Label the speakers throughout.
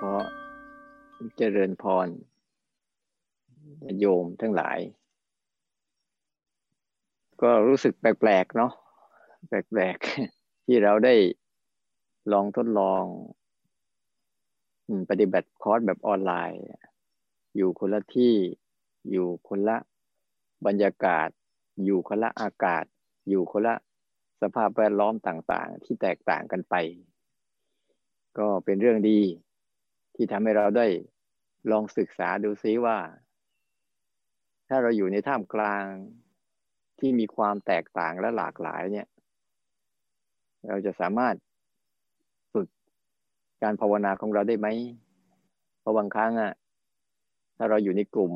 Speaker 1: เพราะเจริญพรโยมทั้งหลาย ก็รู้สึกแปลกๆเนาะแปลกๆ ที่เราได้ลองทดลองปฏิบัติคอร์สแบบออนไลน์ อยู่คนละที่อยู่คนละบรรยากาศ อยู่คนละอากาศ อยู่คนละสภาพแวดล้อมต่างๆ ที่แตกต่างกันไป ก็เป็นเรื่องดี ที่ทำให้เราได้ลองศึกษาดูซิว่า ถ้าเราอยู่ในท่ามกลางที่มีความแตกต่างและหลากหลายเนี่ย เราจะสามารถฝึกการภาวนาของเราได้ไหมเพราะบางครั้งอะถ้าเราอยู่ในกลุ่ม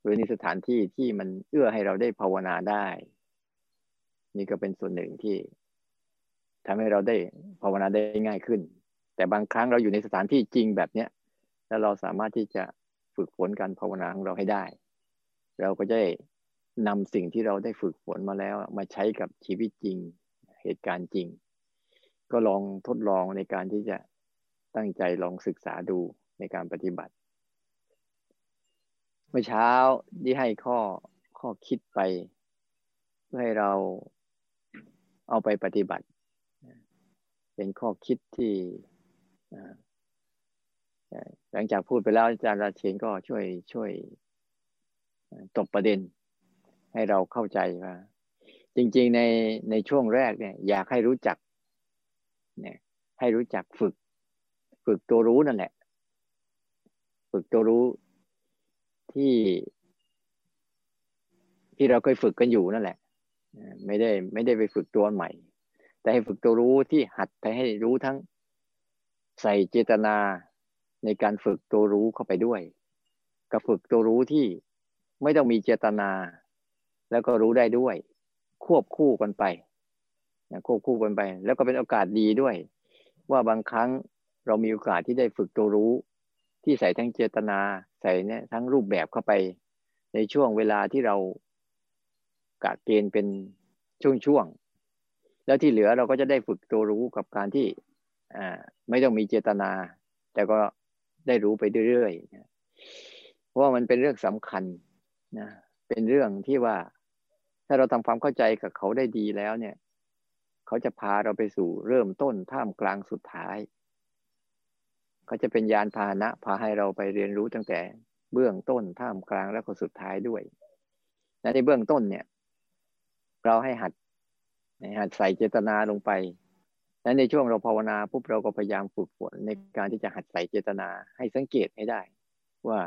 Speaker 1: หรือในสถานที่ที่มันเอื้อให้เราได้ภาวนาได้ นี่ก็เป็นส่วนหนึ่งที่ทำให้เราได้ภาวนาได้ง่ายขึ้น แต่บางครั้งเราอยู่ในสถานที่จริงแบบเนี้ยแล้วเราสามารถที่จะฝึกฝนการภาวนาของเราให้ได้ เราก็จะนำสิ่งที่เราได้ฝึกฝนมาแล้ว มาใช้กับชีวิตจริงเหตุการณ์จริง ก็ลองทดลองในการที่จะตั้งใจลองศึกษาดูในการปฏิบัติ เมื่อเช้าที่ให้ข้อข้อคิดไป เพื่อให้เราเอาไปปฏิบัติ เป็นข้อคิดที่ หลังจากพูดไปแล้วอาจารย์ราเชนก็ช่วยช่วยตบประเด็น ให้เราเข้าใจว่า จริง ๆ ในในช่วงแรกเนี่ย อยากให้รู้จัก เนี่ย ให้รู้จักฝึก ฝึกตัวรู้นั่นแหละ ฝึกตัวรู้ที่ที่เราเคยฝึกกันอยู่นั่นแหละไม่ได้ไม่ได้ไปฝึกตัวใหม่ แต่ให้ฝึกตัวรู้ที่หัดให้รู้ทั้ง ใส่เจตนาในการฝึกตัวรู้เข้าไปด้วยกับฝึกตัวรู้ที่ไม่ต้องมีเจตนา แล้วก็รู้ได้ด้วย ควบคู่กันไปควบคู่กันไป แล้วก็เป็นโอกาสดีด้วย ว่าบางครั้งเรามีโอกาสที่ได้ฝึกตัวรู้ ที่ใส่ทั้งเจตนา ใส่เนี่ยทั้งรูปแบบเข้าไป ในช่วงเวลาที่เรากะเกณฑ์เป็นช่วงๆแล้วที่เหลือเราก็จะได้ฝึกตัวรู้กับการที่ อ่าไม่ต้องมีเจตนา แต่ก็ได้รู้ไปเรื่อยๆเพราะว่ามันเป็นเรื่องสำคัญนะเป็นเรื่องที่ว่า ถ้าเราทำความเข้าใจกับเขาได้ดีแล้วเนี่ย เขาจะพาเราไปสู่เริ่มต้นท่ามกลางสุดท้ายเขาจะเป็นยานพาหนะพาให้เราไปเรียนรู้ตั้งแต่เบื้องต้นท่ามกลางแล้วก็สุดท้ายด้วยและในเบื้องต้นเนี่ย เราให้หัดหัดใส่เจตนาลงไป และในช่วงเราภาวนาปุ๊บเราก็พยายามฝึกฝนในการที่จะหัดใส่เจตนาให้สังเกตให้ได้ ว่า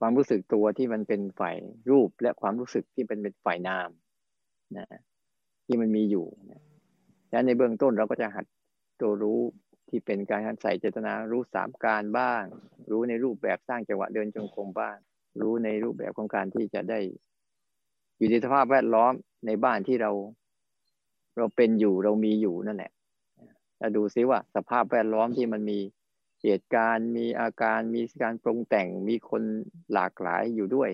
Speaker 1: ความรู้สึกตัวที่มันเป็นฝ่ายรูปและความรู้สึกที่เป็นเป็นฝ่ายนามนะที่มันมีอยู่นะและในเบื้องต้นเราก็จะหัดตัวรู้ที่เป็นการหัดใส่เจตนารู้สามการบ้าง รู้ในรูปแบบสร้างจังหวะเดินจงกรมบ้าง รู้ในรูปแบบของการที่จะได้ อยู่ในสภาพแวดล้อมในบ้านที่เรา เราเป็นอยู่เรามีอยู่นั่นแหละเราดูซิว่า สภาพแวดล้อมที่มันมีเหตุการณ์มีอาการมีการปรุงแต่งมีคนหลากหลายอยู่ด้วย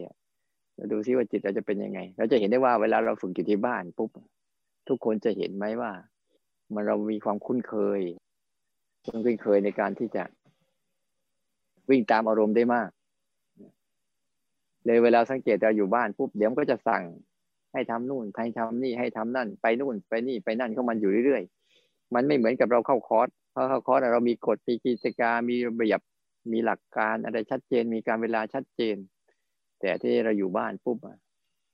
Speaker 1: เราดูซิว่าจิตเราจะเป็นยังไง เราจะเห็นได้ว่าเวลาเราฝึกอยู่ที่บ้านปุ๊บทุกคนจะเห็นไหมว่า มันเรามีความคุ้นเคยคุ้นเคยในการที่จะวิ่งตามอารมณ์ได้มากเลยเวลาสังเกตเราอยู่บ้านปุ๊บเดี๋ยวมันก็จะสั่ง ให้ทำนู่นให้ทำนี่ให้ทำนั่น ไปนู่นไปนี่ไปนั่นเขามันอยู่เรื่อยๆ มันไม่เหมือนกับเราเข้าคอร์สเพราะเข้าคอร์สเรามีกฎมีกิจการมีระเบียบมีหลักการอะไรชัดเจน มีการเวลาชัดเจน แต่ที่เราอยู่บ้านปุ๊บ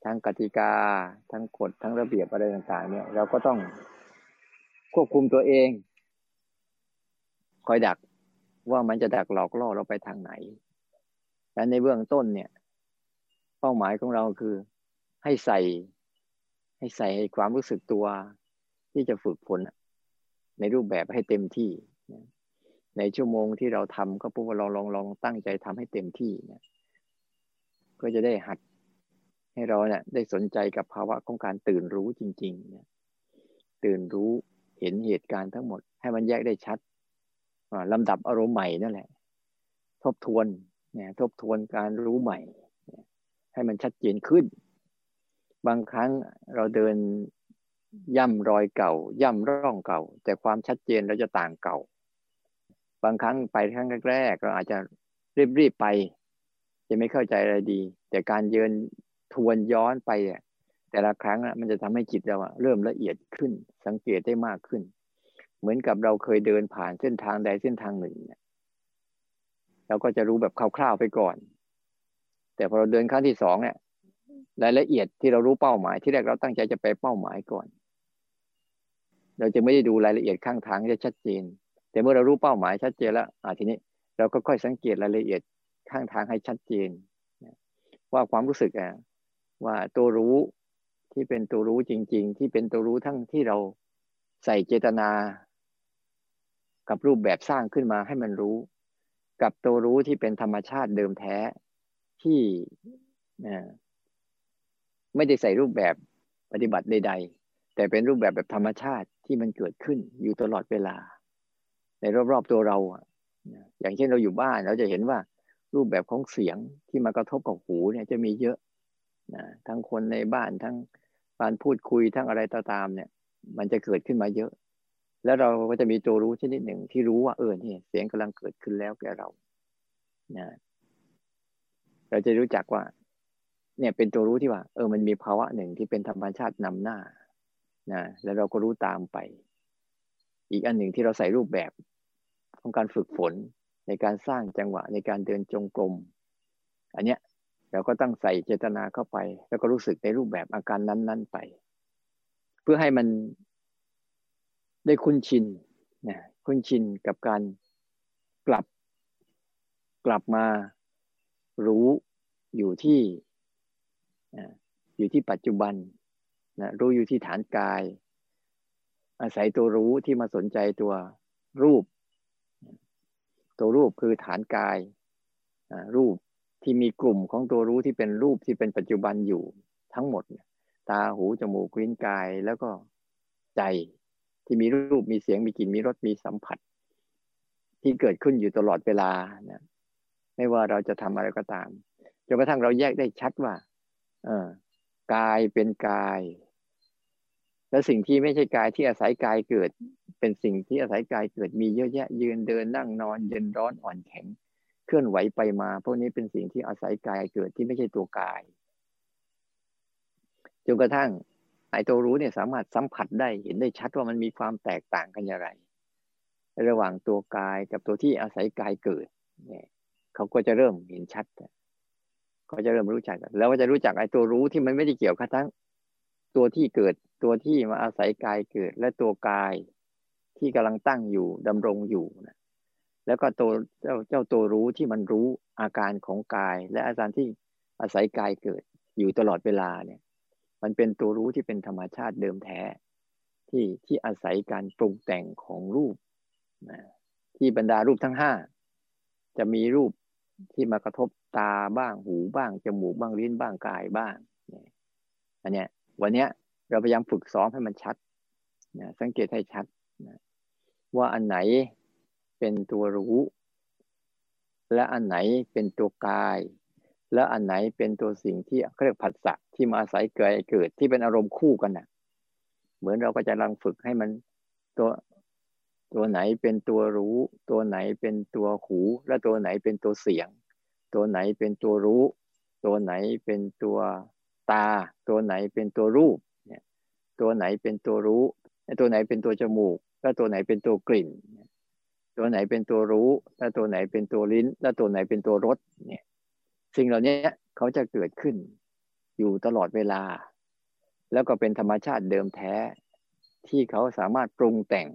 Speaker 1: ทั้งกติกา ทั้งกฎทั้งระเบียบอะไรต่างๆ เนี่ย เราก็ต้องควบคุมตัวเอง คอยดักว่ามันจะดักหลอกล่อเราไปทางไหนและในเบื้องต้นเนี่ย เป้าหมายของเราคือ ให้ใส่ ให้ใส่ความรู้สึกตัว ที่จะฝึกฝนในรูปแบบให้เต็มที่ในชั่วโมงที่เราทำก็ปุ๊บลองลองลองตั้งใจทำให้เต็มที่เนี่ยก็จะได้หัดให้เราเนี่ยได้สนใจกับภาวะของการตื่นรู้จริงๆเนี่ยตื่นรู้เห็นเหตุการณ์ทั้งหมด ให้มันแยกได้ชัดลำดับอารมณ์ใหม่นั่นแหละ ทบทวนเนี่ยทบทวนการรู้ใหม่ ให้มันชัดเจนขึ้น บางครั้งเราเดินย่ำรอยเก่า ย่ำร่องเก่า แต่ความชัดเจนเราจะต่างเก่า บางครั้งไปครั้งแรก เราอาจจะรีบๆไป จะไม่เข้าใจอะไรดี แต่การเยินทวนย้อนไปแต่ละครั้งมันจะทำให้จิตเราเริ่มละเอียดขึ้น สังเกตได้มากขึ้น เหมือนกับเราเคยเดินผ่านเส้นทางใดเส้นทางหนึ่งเนี่ยเราก็จะรู้แบบคร่าวๆไปก่อน แต่พอเราเดินครั้งที่สองเนี่ย รายละเอียดที่เรารู้เป้าหมายที่แรกเราตั้งใจจะไปเป้าหมายก่อน เราจะไม่ได้ดูรายละเอียดข้างทางจะชัดเจน แต่เมื่อเรารู้เป้าหมายชัดเจนแล้วอ่าทีนี้เราก็ค่อยสังเกตรายละเอียดข้างทางให้ชัดเจน ว่าความรู้สึกอะว่าตัวรู้ที่เป็นตัวรู้จริง ๆ ที่เป็นตัวรู้ทั้งที่เราใส่เจตนา กับรูปแบบสร้างขึ้นมาให้มันรู้ กับตัวรู้ที่เป็นธรรมชาติเดิมแท้ที่ ไม่ได้ใส่รูปแบบปฏิบัติใด ๆ แต่เป็นรูปแบบแบบธรรมชาติที่มันเกิดขึ้นอยู่ตลอดเวลา ในรอบๆตัวเราอย่างเช่นเราอยู่บ้านเราจะเห็นว่ารูปแบบของเสียงที่มากระทบกับหูเนี่ยจะมีเยอะนะทั้งคนในบ้านทั้งการพูดคุยทั้งอะไรต่างๆเนี่ย มันจะเกิดขึ้นมาเยอะ แล้วเราก็จะมีตัวรู้ชนิดหนึ่งที่รู้ว่าเออนี่เสียงกำลังเกิดขึ้นแล้วแก่เรานะเราจะรู้จักว่า เนี่ยเป็นตัวรู้ที่ว่า เออมันมีภาวะหนึ่งที่เป็นธรรมชาตินำหน้านะแล้วเราก็รู้ตามไป อีกอันหนึ่งที่เราใส่รูปแบบของการฝึกฝนในการสร้างจังหวะในการเดินจงกรมอันเนี้ยเราก็ตั้งใส่เจตนาเข้าไป แล้วก็รู้สึกในรูปแบบอาการนั้น ๆไป เพื่อให้มันได้คุ้นชินนะคุ้นชินกับการกลับกลับมารู้อยู่ที่ อยู่ที่ปัจจุบันนะรู้อยู่ที่ฐานกาย อาศัยตัวรู้ที่มาสนใจตัวรูป ตัวรูปคือฐานกายรูปที่มีกลุ่มของตัวรู้ที่เป็นรูปที่เป็นปัจจุบันอยู่ทั้งหมด ตาหูจมูกลิ้นกายแล้วก็ใจที่มีรูปมีเสียงมีกลิ่นมีรสมีสัมผัส ที่เกิดขึ้นอยู่ตลอดเวลานะไม่ว่าเราจะทำอะไรก็ตามจนกระทั่งเราแยกได้ชัดว่า กายเป็นกาย และสิ่งที่ไม่ใช่กายที่อาศัยกายเกิด เป็นสิ่งที่อาศัยกายเกิดมีเยอะแยะ ยืนเดินนั่งนอนเย็นร้อนอ่อนแข็ง เคลื่อนไหวไปมาพวกนี้เป็นสิ่งที่อาศัยกายเกิดที่ไม่ใช่ตัวกายจนกระทั่งไอ้ตัวรู้เนี่ยสามารถสัมผัสได้เห็นได้ชัดว่ามันมีความแตกต่างกันอย่างไร ระหว่างตัวกายกับตัวที่อาศัยกายเกิดเนี่ยเขาก็จะเริ่มเห็นชัด ก็จะเริ่มรู้จักแล้วก็จะรู้จักไอ้ตัวรู้ที่มันไม่ได้เกี่ยวกับทั้ง ตัวที่เกิดตัวที่มาอาศัยกายเกิด และตัวกายที่กำลังตั้งอยู่ดำรงอยู่นะแล้วก็ตัวเจ้าเจ้าตัวรู้ที่มันรู้อาการของกาย และอาการที่อาศัยกายเกิด อยู่ตลอดเวลาเนี่ย มันเป็นตัวรู้ที่เป็นธรรมชาติเดิมแท้ ที่ที่อาศัยการปรุงแต่งของรูปนะที่บรรดารูปทั้งห้าจะมีรูป ที่มากระทบตาบ้างหูบ้างจมูกบ้างลิ้นบ้างกายบ้างอันเนี้ย วันเนี้ยเราพยายามฝึกซ้อมให้มันชัดนะสังเกตให้ชัดนะว่าอันไหนเป็นตัวรู้ และอันไหนเป็นตัวกาย และอันไหนเป็นตัวสิ่งที่เรียกผัสสะที่มาอาศัยเกิดเกิดที่เป็นอารมณ์คู่กันนะ่ะ เหมือนเราก็จะลังฝึกให้มันตัว ตัวไหนเป็นตัวรู้ ตัวไหนเป็นตัวหู และตัวไหนเป็นตัวเสียง ตัวไหนเป็นตัวรู้ ตัวไหนเป็นตัวตา ตัวไหนเป็นตัวรูปเนี่ยตัวไหนเป็นตัวรู้ ตัวไหนเป็นตัวจมูก และตัวไหนเป็นตัวกลิ่น ตัวไหนเป็นตัวรู้ และตัวไหนเป็นตัวลิ้น และตัวไหนเป็นตัวรสเนี่ยสิ่งเหล่านี้เขาจะเกิดขึ้น อยู่ตลอดเวลา แล้วก็เป็นธรรมชาติเดิมแท้ที่เขาสามารถปรุงแต่ง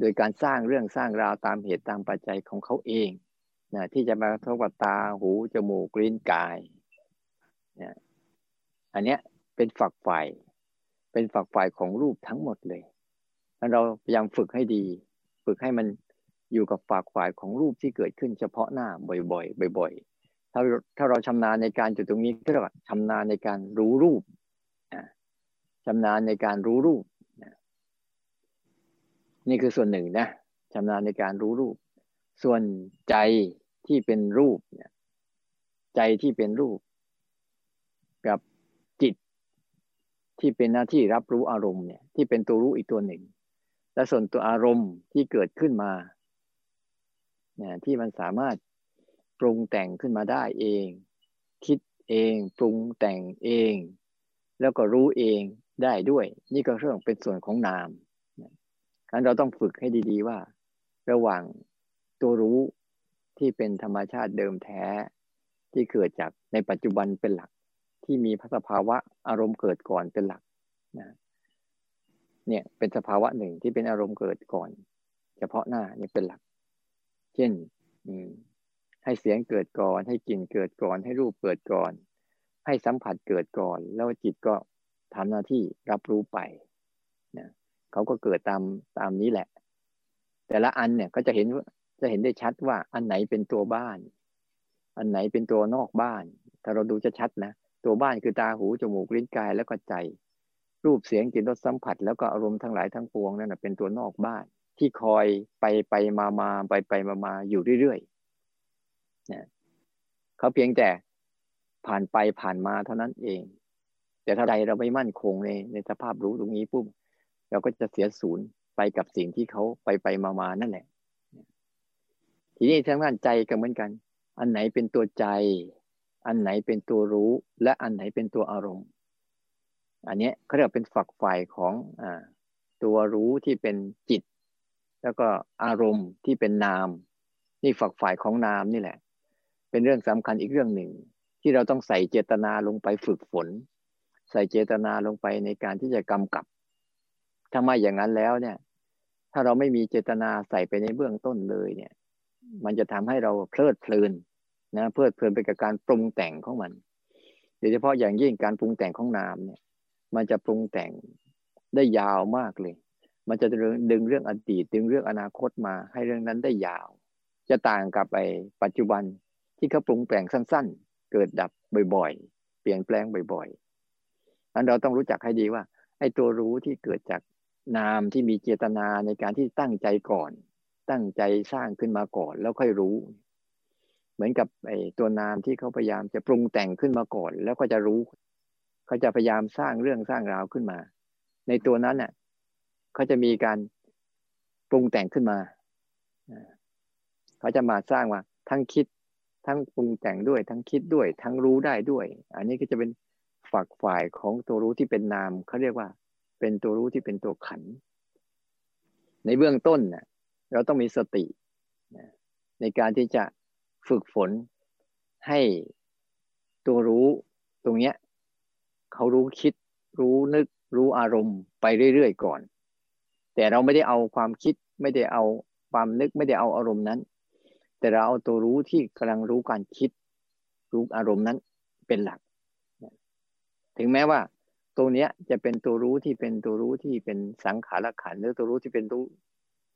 Speaker 1: โดยการสร้างเรื่องสร้างราวตามเหตุตามปัจจัยของเขาเองนะที่จะมากระทบกับตาหูจมูกลิ้นกายนะอันเนี้ยเป็นฝักฝ่าย เป็นฝักฝ่ายของรูปทั้งหมดเลยเราพยายามฝึกให้ดี ฝึกให้มันอยู่กับฝากฝ่ายของรูปที่เกิดขึ้นเฉพาะหน้าบ่อยๆบ่อยๆ ถ้าถ้าเราชำนาญในการจุดตรงนี้ก็เรียกว่าชำนาญในการรู้รูปชำนาญในการรู้รูป นี่คือส่วนหนึ่งนะชำนาญในการรู้รูป ส่วนใจที่เป็นรูปเนี่ย ใจที่เป็นรูป กับจิตที่เป็นหน้าที่รับรู้อารมณ์เนี่ย ที่เป็นตัวรู้อีกตัวหนึ่ง และส่วนตัวอารมณ์ที่เกิดขึ้นมาเนี่ยที่มันสามารถปรุงแต่งขึ้นมาได้เอง คิดเอง ปรุงแต่งเอง แล้วก็รู้เองได้ด้วย นี่ก็เรื่องเป็นส่วนของนาม งั้นเราต้องฝึกให้ดี ๆ ว่า ระหว่างตัวรู้ที่เป็นธรรมชาติเดิมแท้ที่เกิดจากในปัจจุบันเป็นหลัก ที่มีพสภาวะอารมณ์เกิดก่อนเป็นหลักนะเนี่ยเป็นสภาวะหนึ่งที่เป็นอารมณ์เกิดก่อน เฉพาะหน้านี่เป็นหลัก เช่นให้เสียงเกิดก่อน ให้กลิ่นเกิดก่อน ให้รูปเกิดก่อน ให้สัมผัสเกิดก่อน แล้วจิตก็ทำหน้าที่รับรู้ไป เขาก็เกิดตามตามนี้แหละ แต่ละอันเนี่ยก็จะเห็นจะเห็นได้ชัดว่าอันไหนเป็นตัวบ้าน อันไหนเป็นตัวนอกบ้าน ถ้าเราดูจะชัดนะตัวบ้านคือตาหูจมูกลิ้นกายแล้วก็ใจ รูปเสียงกลิ่นรสสัมผัส แล้วก็อารมณ์ทั้งหลายทั้งปวงนั่นเป็นตัวนอกบ้าน ที่คอยไปไปมามาไปไปมามาอยู่เรื่อยๆนะเขาเพียงแต่ผ่านไปผ่านมาเท่านั้นเอง แต่ถ้าใดเราไม่มั่นคงในในสภาพรู้ตรงนี้ปุ๊บ เราก็จะเสียศูนย์ไปกับสิ่งที่เขาไปไปมามานั่นแหละ ทีนี้ทางด้านใจก็เหมือนกัน อันไหนเป็นตัวใจ อันไหนเป็นตัวรู้ และอันไหนเป็นตัวอารมณ์ อันนี้เขาเรียกเป็นฝักฝ่ายของอตัวรู้ที่เป็นจิต แล้วก็อารมณ์ที่เป็นนาม นี่ฝักฝ่ายของนามนี่แหละ เป็นเรื่องสำคัญอีกเรื่องหนึ่ง ที่เราต้องใส่เจตนาลงไปฝึกฝน ใส่เจตนาลงไปในการที่จะกำกับ ถ้าไม่อย่างนั้นแล้วเนี่ย ถ้าเราไม่มีเจตนาใส่ไปในเบื้องต้นเลยเนี่ย มันจะทำให้เราเพลิดเพลินนะเพลิดเพลินไปกับการปรุงแต่งของมันโดยเฉพาะอย่างยิ่งการปรุงแต่งของนามเนี่ย มันจะปรุงแต่งได้ยาวมากเลย มันจะดึงเรื่องอดีตดึงเรื่องอนาคตมาให้เรื่องนั้นได้ยาว จะต่างกับไปปัจจุบันที่เขาปรุงแต่งสั้น ๆ เกิดดับบ่อยๆ เปลี่ยนแปลงบ่อยๆอันเราต้องรู้จักให้ดีว่าไอ้ตัวรู้ที่เกิดจาก นามที่มีเจตนาในการที่ตั้งใจก่อน ตั้งใจสร้างขึ้นมาก่อนแล้วค่อยรู้ เหมือนกับไอ้ตัวนามที่เขาพยายามจะปรุงแต่งขึ้นมาก่อน แล้วก็จะรู้เขาจะพยายามสร้างเรื่องสร้างราวขึ้นมา ในตัวนั้นเน่ะเขาจะมีการปรุงแต่งขึ้นมาเขาจะมาสร้างว่าทั้งคิดทั้งปรุงแต่งด้วย ทั้งคิดด้วย ทั้งรู้ได้ด้วย อันนี้ก็จะเป็นฝักฝ่ายของตัวรู้ที่เป็นนามเขาเรียกว่า เป็นตัวรู้ที่เป็นตัวขัน ในเบื้องต้นนะเราต้องมีสติในการที่จะฝึกฝนให้ตัวรู้ตรงเนี้ยเขารู้คิด รู้นึก รู้อารมณ์ไปเรื่อยๆก่อน แต่เราไม่ได้เอาความคิดไม่ได้เอาความนึกไม่ได้เอาอารมณ์นั้น แต่เราเอาตัวรู้ที่กำลังรู้การคิด รู้อารมณ์นั้นเป็นหลัก ถึงแม้ว่า ตัวเนี้ยจะเป็นตัวรู้ที่เป็นตัวรู้ที่เป็นสังขารขันหรือตัวรู้ที่เป็นรู้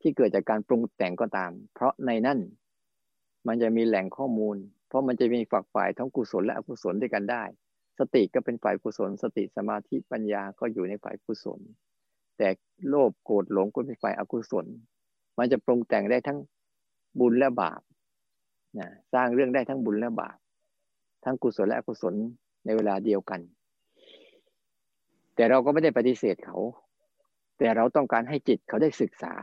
Speaker 1: ที่เกิดจากการปรุงแต่งก็ตาม เพราะในนั้นมันจะมีแหล่งข้อมูล เพราะมันจะมีฝักฝ่ายทั้งกุศลและอกุศลด้วยกันได้ สติก็เป็นฝ่ายกุศล สติสมาธิปัญญาก็อยู่ในฝ่ายกุศล แต่โลภโกรธหลงก็เป็นฝ่ายอกุศล มันจะปรุงแต่งได้ทั้งบุญและบาปนะสร้างเรื่องได้ทั้งบุญและบาป ทั้งกุศลและอกุศลในเวลาเดียวกัน แต่เราก็ไม่ได้ปฏิเสธเขา แต่เราต้องการให้จิตเขาได้ศึกษา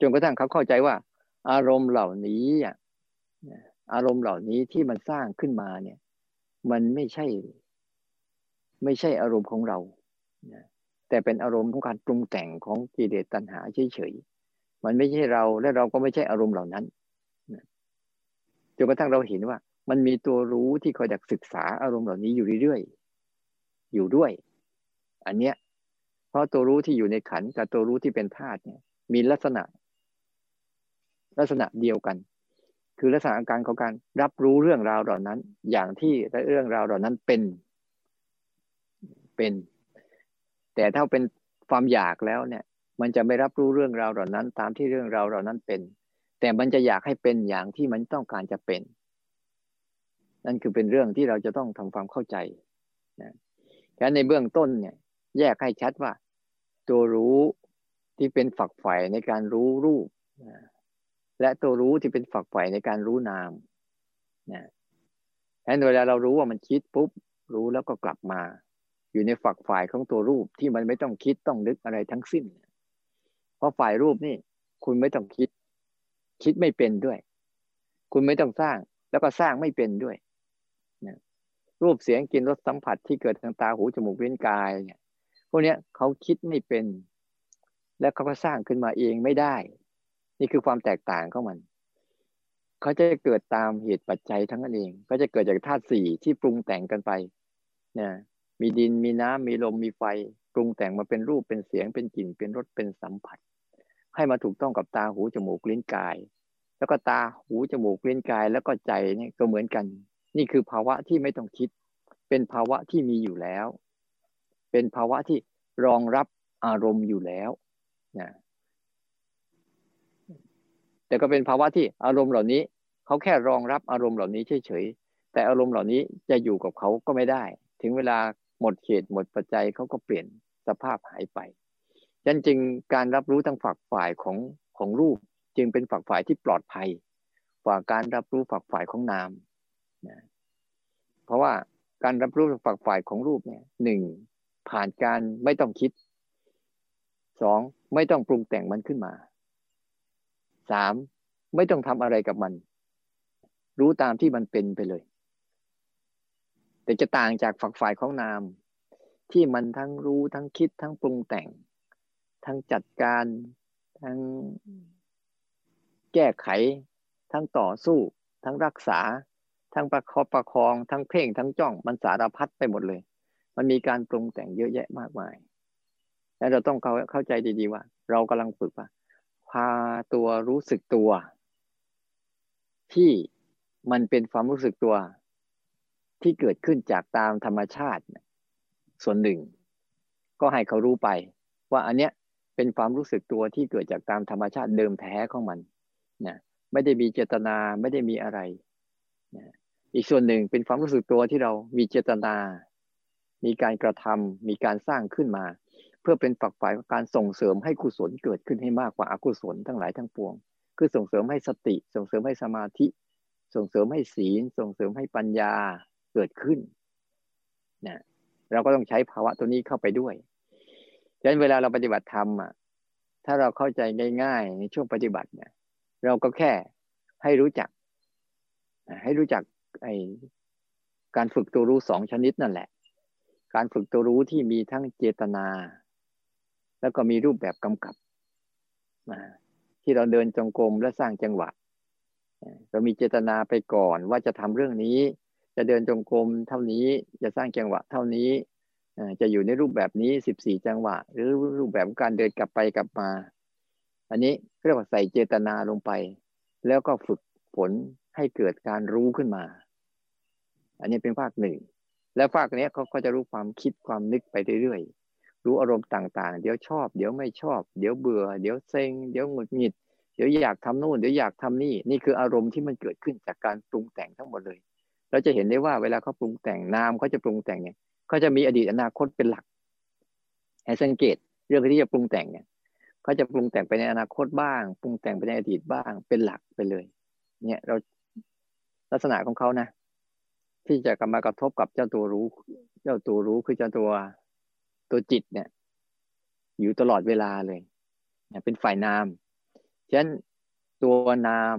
Speaker 1: จนกระทั่งเขาเข้าใจว่า อารมณ์เหล่านี้อารมณ์เหล่านี้ที่มันสร้างขึ้นมาเนี่ย มันไม่ใช่ ไม่ใช่อารมณ์ของเราแต่เป็นอารมณ์ของการปรุงแต่งของกิเลสตัณหาเฉยๆมันไม่ใช่เราและเราก็ไม่ใช่อารมณ์เหล่านั้นจนกระทั่งเราเห็นว่า มันมีตัวรู้ที่คอยดักศึกษาอารมณ์เหล่านี้อยู่เรื่อยๆอยู่ด้วย อันเนี้ย เพราะตัวรู้ที่อยู่ในขันกับตัวรู้ที่เป็นธาตุเนี่ย มีลักษณะ ลักษณะเดียวกัน คือลักษณะอาการของการรับรู้เรื่องราวเหล่านั้น อย่างที่เรื่องราวเหล่านั้นเป็นเป็น แต่ถ้าเป็นความอยากแล้วเนี่ย มันจะไม่รับรู้เรื่องราวเหล่านั้น ตามที่เรื่องราวเหล่านั้นเป็น แต่มันจะอยากให้เป็นอย่างที่มันต้องการจะเป็น นั่นคือเป็นเรื่องที่เราจะต้องทำความเข้าใจนะแค่ในเบื้องต้นเนี่ย แยกให้ชัดว่า ตัวรู้ที่เป็นฝักใฝ่ในการรู้รูป และตัวรู้ที่เป็นฝักใฝ่ในการรู้นามนะฉะนั้นเวลาเรารู้ว่ามันคิดปุ๊บรู้แล้วก็กลับมา อยู่ในฝักฝ่ายของตัวรูปที่มันไม่ต้องคิดต้องนึกอะไรทั้งสิ้น เพราะฝ่ายรูปนี่ คุณไม่ต้องคิด คิดไม่เป็นด้วย คุณไม่ต้องสร้าง แล้วก็สร้างไม่เป็นด้วยนะรูปเสียงกินรสสัมผัสที่เกิดทางตาหูจมูกเว้นกายเนี่ย พวกนี้เขาคิดไม่เป็น และเขาก็สร้างขึ้นมาเองไม่ได้ นี่คือความแตกต่างของมันเขาจะเกิดตามเหตุปัจจัยทั้งนั้นเอง ก็จะเกิดจากธาตุสี่ที่ปรุงแต่งกันไปนะมีดินมีน้ำมีลมมีไฟ ปรุงแต่งมาเป็นรูปเป็นเสียงเป็นกลิ่นเป็นรสเป็นสัมผัส ให้มาถูกต้องกับตาหูจมูกลิ้นกาย แล้วก็ตาหูจมูกลิ้นกาย แล้วก็ใจนี่ก็เหมือนกัน นี่คือภาวะที่ไม่ต้องคิด เป็นภาวะที่มีอยู่แล้ว เป็นภาวะที่รองรับอารมณ์อยู่แล้วนะแต่ก็เป็นภาวะที่อารมณ์เหล่านี้เขาแค่รองรับอารมณ์เหล่านี้เฉยๆแต่อารมณ์เหล่านี้จะอยู่กับเขาก็ไม่ได้ ถึงเวลาหมดเหตุหมดปัจจัยเขาก็เปลี่ยนสภาพหายไปดังจึงการรับรู้ทางฝักฝ่ายของของรูป จึงเป็นฝักฝ่ายที่ปลอดภัยกว่าการรับรู้ฝักฝ่ายของนามนะเพราะว่าการรับรู้ฝักฝ่ายของรูปเนี่ยหนึ่ง ผ่านการไม่ต้องคิดสองไม่ต้องปรุงแต่งมันขึ้นมาสามไม่ต้องทำอะไรกับมัน รู้ตามที่มันเป็นไปเลย แต่จะต่างจากฝักฝ่ายของนาม ที่มันทั้งรู้ทั้งคิดทั้งปรุงแต่ง ทั้งจัดการ ทั้งแก้ไข ทั้งต่อสู้ ทั้งรักษา ทั้งประคอบประคอง ทั้งเพ่งทั้งจ้องมันสารพัดไปหมดเลย มันมีการปรุงแต่งเยอะแยะมากมาย แล้วเราต้องเข้าเข้าใจดีๆว่า เรากำลังฝึกว่าพาตัวรู้สึกตัว ที่มันเป็นความรู้สึกตัว ที่เกิดขึ้นจากตามธรรมชาติ ส่วนหนึ่ง ก็ให้เขารู้ไป ว่าอันเนี้ยเป็นความรู้สึกตัวที่เกิดจากตามธรรมชาติเดิมแท้ของมันนะไม่ได้มีเจตนาไม่ได้มีอะไรนะอีกส่วนหนึ่งเป็นความรู้สึกตัวที่เรามีเจตนา มีการกระทำมีการสร้างขึ้นมา เพื่อเป็นฝักฝ่ายของการส่งเสริมให้กุศลเกิดขึ้นให้มากกว่าอกุศลทั้งหลายทั้งปวง คือส่งเสริมให้สติ ส่งเสริมให้สมาธิ ส่งเสริมให้ศีล ส่งเสริมให้ปัญญาเกิดขึ้นนะเราก็ต้องใช้ภาวะตัวนี้เข้าไปด้วยฉะนั้นเวลาเราปฏิบัติธรรมอะถ้าเราเข้าใจง่ายๆในช่วงปฏิบัติเนี่ย เราก็แค่ให้รู้จัก ให้รู้จักไอการฝึกตัวรู้สองชนิดนั่นแหละ การฝึกตัวรู้ที่มีทั้งเจตนา แล้วก็มีรูปแบบกำกับที่เราเดินจงกรมและสร้างจังหวะ เรามีเจตนาไปก่อนว่าจะทำเรื่องนี้ จะเดินจงกรมเท่านี้จะสร้างจังหวะ เท่านี้จะอยู่ในรูปแบบนี้สิบสี่จังหวะ หรือรูปแบบการเดินกลับไปกลับมา อันนี้เรียกว่าใส่เจตนาลงไป แล้วก็ฝึกฝนให้เกิดการรู้ขึ้นมา อันนี้เป็นภาคหนึ่ง แล้วภาคนี้ยเขาก็จะรู้ความคิดความนึกไปเรื่อยรู้อารมณ์ต่างๆ เดี๋ยวชอบ เดี๋ยวไม่ชอบ เดี๋ยวเบื่อ เดี๋ยวเซ็ง เดี๋ยวหงุดหงิด เดี๋ยวอยากทำนู่น เดี๋ยวอยากทำนี่ นี่คืออารมณ์ที่มันเกิดขึ้นจากการปรุงแต่งทั้งหมดเลย เราจะเห็นได้ว่าเวลาเขาปรุงแต่งนามเขาจะปรุงแต่งเนี่ยเขาจะมีอดีตอนาคตเป็นหลักให้สังเกตเรื่องที่จะปรุงแต่งเนี่ยเขาจะปรุงแต่งไปในอนาคตบ้าง ปรุงแต่งไปในอดีตบ้าง เป็นหลักไปเลย เนี่ยเราลักษณะของเขานะ ที่จะกมากระทบกับเจ้าตัวรู้ เจ้าตัวรู้คือเจ้าตัวตัวจิตเนี่ย อยู่ตลอดเวลาเลยเป็นฝ่ายนามฉะนั้นตัวนาม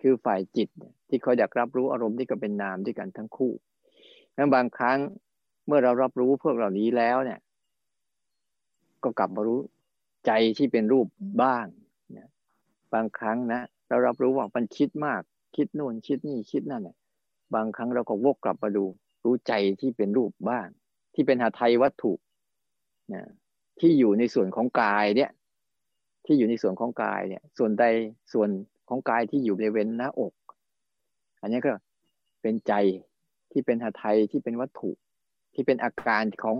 Speaker 1: คือฝ่ายจิต ที่คอยอยากรับรู้อารมณ์ที่ก็เป็นนามด้วยกันทั้งคู่แล้วบางครั้งเมื่อเรารับรู้พวกเหล่านี้แล้วเนี่ย ก็กลับมารู้ใจที่เป็นรูปบ้างนะบางครั้งนะเรารับรู้ว่ามันคิดมาก คิดนู่นคิดนี่คิดนั่นเนี่ย บางครั้งเราก็วกกลับมาดู รู้ใจที่เป็นรูปบ้าง ที่เป็นหาไทยวัตถุนะที่อยู่ในส่วนของกายเนี่ย ที่อยู่ในส่วนของกายเนี่ย ส่วนใดส่วนของกายที่อยู่ในเว้นหน้าอก อันนี้ก็เป็นใจที่เป็นหาไทยที่เป็นวัตถุ ที่เป็นอาการของ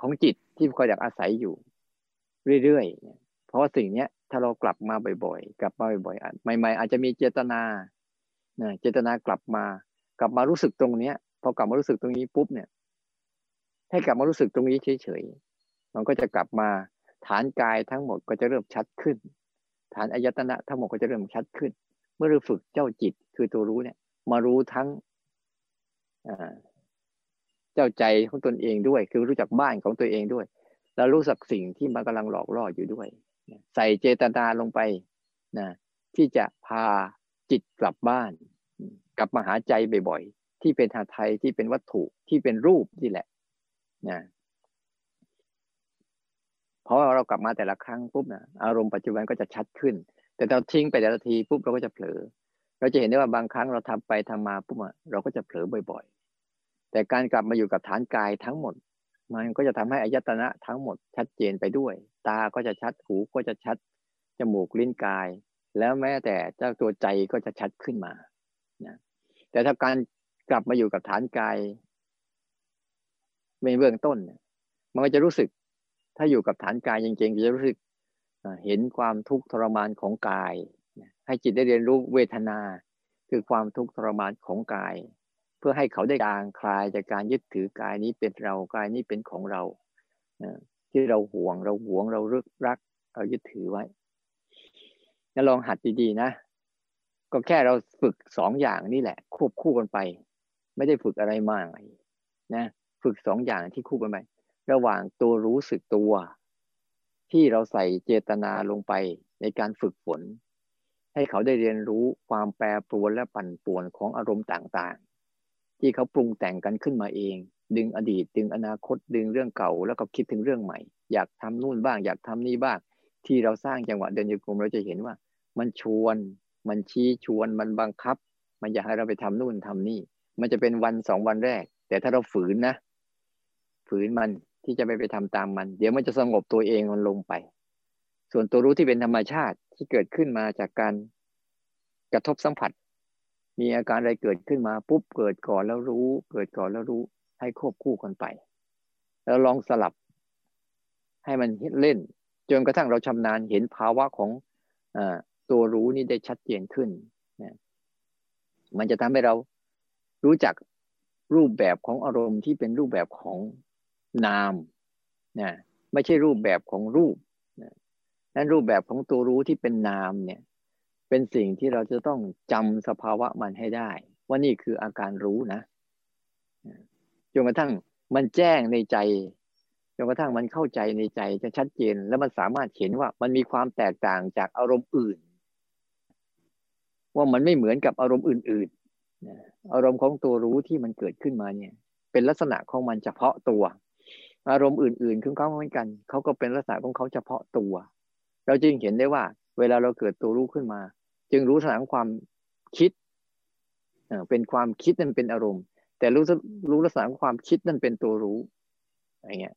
Speaker 1: ของจิตที่คอยอยากอาศัยอยู่ เรื่อยๆเพราะว่าสิ่งเนี้ยถ้าเรากลับมาบ่อยๆ กลับมาบ่อยๆใหม่ ๆ อาจจะมีเจตนา เจตนากลับมา กลับมารู้สึกตรงเนี้ยพอกลับมารู้สึกตรงนี้ปุ๊บเนี่ย ให้กลับมารู้สึกตรงนี้เฉยๆมันก็จะกลับมาฐานกายทั้งหมดก็จะเริ่มชัดขึ้น ฐานอายตนะทั้งหมดก็จะเริ่มชัดขึ้น เมื่อเราฝึกเจ้าจิตคือตัวรู้เนี่ย มารู้ทั้งเจ้าใจของตนเองด้วย คือรู้จักบ้านของตัวเองด้วย แล้วรู้สักสิ่งที่มันกำลังหลอกล่ออยู่ด้วย ใส่เจตนาลงไปนะที่จะพา จิตกลับบ้าน กลับมาหาใจบ่อยๆ ที่เป็นหาไทยที่เป็นวัตถุที่เป็นรูปนี่แหละนะเพราะเรากลับมาแต่ละครั้งปุ๊บนะอารมณ์ปัจจุบันก็จะชัดขึ้น แต่เราทิ้งไปแต่ละทีปุ๊บเราก็จะเผลอ เราจะเห็นได้ว่าบางครั้งเราทำไปทำมาปุ๊บเราก็จะเผลอบ่อย ๆ แต่การกลับมาอยู่กับฐานกายทั้งหมด มันก็จะทำให้อายตนะทั้งหมดชัดเจนไปด้วย ตาก็จะชัดหูก็จะชัดจมูกลิ้นกาย แล้วแม้แต่เจ้าตัวใจก็จะชัดขึ้นมานะแต่ถ้าการกลับมาอยู่กับฐานกายในเบื้องต้น มันก็จะรู้สึก ถ้าอยู่กับฐานกายจริงๆจะรู้สึกเห็นความทุกข์ทรมานของกาย ให้จิตได้เรียนรู้เวทนา คือความทุกข์ทรมานของกาย เพื่อให้เขาได้กางคลายจากการยึดถือกายนี้เป็นเรากายนี้เป็นของเราที่เราห่วงเราหวงเรารึกรัก เรายึดถือไว้ แล้วลองหัดดีๆนะ ก็แค่เราฝึกสองอย่างนี่แหละ ควบคู่กันไป ไม่ได้ฝึกอะไรมากนะ ฝึกสองอย่างที่คู่กันไประหว่างตัวรู้สึกตัว ที่เราใส่เจตนาลงไปในการฝึกฝน ให้เขาได้เรียนรู้ความแปรปรวนและปั่นป่วนของอารมณ์ต่างๆ ที่เขาปรุงแต่งกันขึ้นมาเอง ดึงอดีต ดึงอนาคตดึงเรื่องเก่า แล้วก็คิดถึงเรื่องใหม่ อยากทำนู่นบ้าง อยากทำนี่บ้าง ที่เราสร้างจังหวะเดินโยกรมเราจะเห็นว่า มันชวน มันชี้ชวนมันบังคับ มันอยากให้เราไปทำนู่นทำนี่ มันจะเป็นวันสองวันแรก แต่ถ้าเราฝืนนะ ฝืนมันที่จะไปไปทำตามมัน เดี๋ยวมันจะสงบตัวเองมันลงไป ส่วนตัวรู้ที่เป็นธรรมชาติที่เกิดขึ้นมาจากการกระทบสัมผัส มีอาการอะไรเกิดขึ้นมาปุ๊บเกิดก่อนแล้วรู้ เกิดก่อนแล้วรู้ให้ควบคู่กันไป แล้วลองสลับ ให้มันเล่นจนกระทั่งเราชำนาญเห็นภาวะของ ตัวรู้นี่ได้ชัดเจนขึ้นนะมันจะทำให้เรารู้จักรูปแบบของอารมณ์ที่เป็นรูปแบบของนามนะไม่ใช่รูปแบบของรูปนะนั้นรูปแบบของตัวรู้ที่เป็นนามเนี่ย เป็นสิ่งที่เราจะต้องจำสภาวะมันให้ได้ ว่านี่คืออาการรู้นะจนกระทั่งมันแจ้งในใจจนกระทั่งมันเข้าใจในใจจะชัดเจน แล้วมันสามารถเห็นว่ามันมีความแตกต่างจากอารมณ์อื่น ว่ามันไม่เหมือนกับอารมณ์อื่นๆ อารมณ์ของตัวรู้ที่มันเกิดขึ้นมาเนี่ย เป็นลักษณะของมันเฉพาะตัว อารมณ์อื่นๆคือเขาเหมือนกัน เขาก็เป็นลักษณะของเขาเฉพาะตัว เราจึงเห็นได้ว่า เวลาเราเกิดตัวรู้ขึ้นมา จึงรู้สถานความคิดเป็นความคิดนั่นเป็นอารมณ์ แต่รู้รู้ลักษณะของความคิดนั่นเป็นตัวรู้อะไรเงี้ย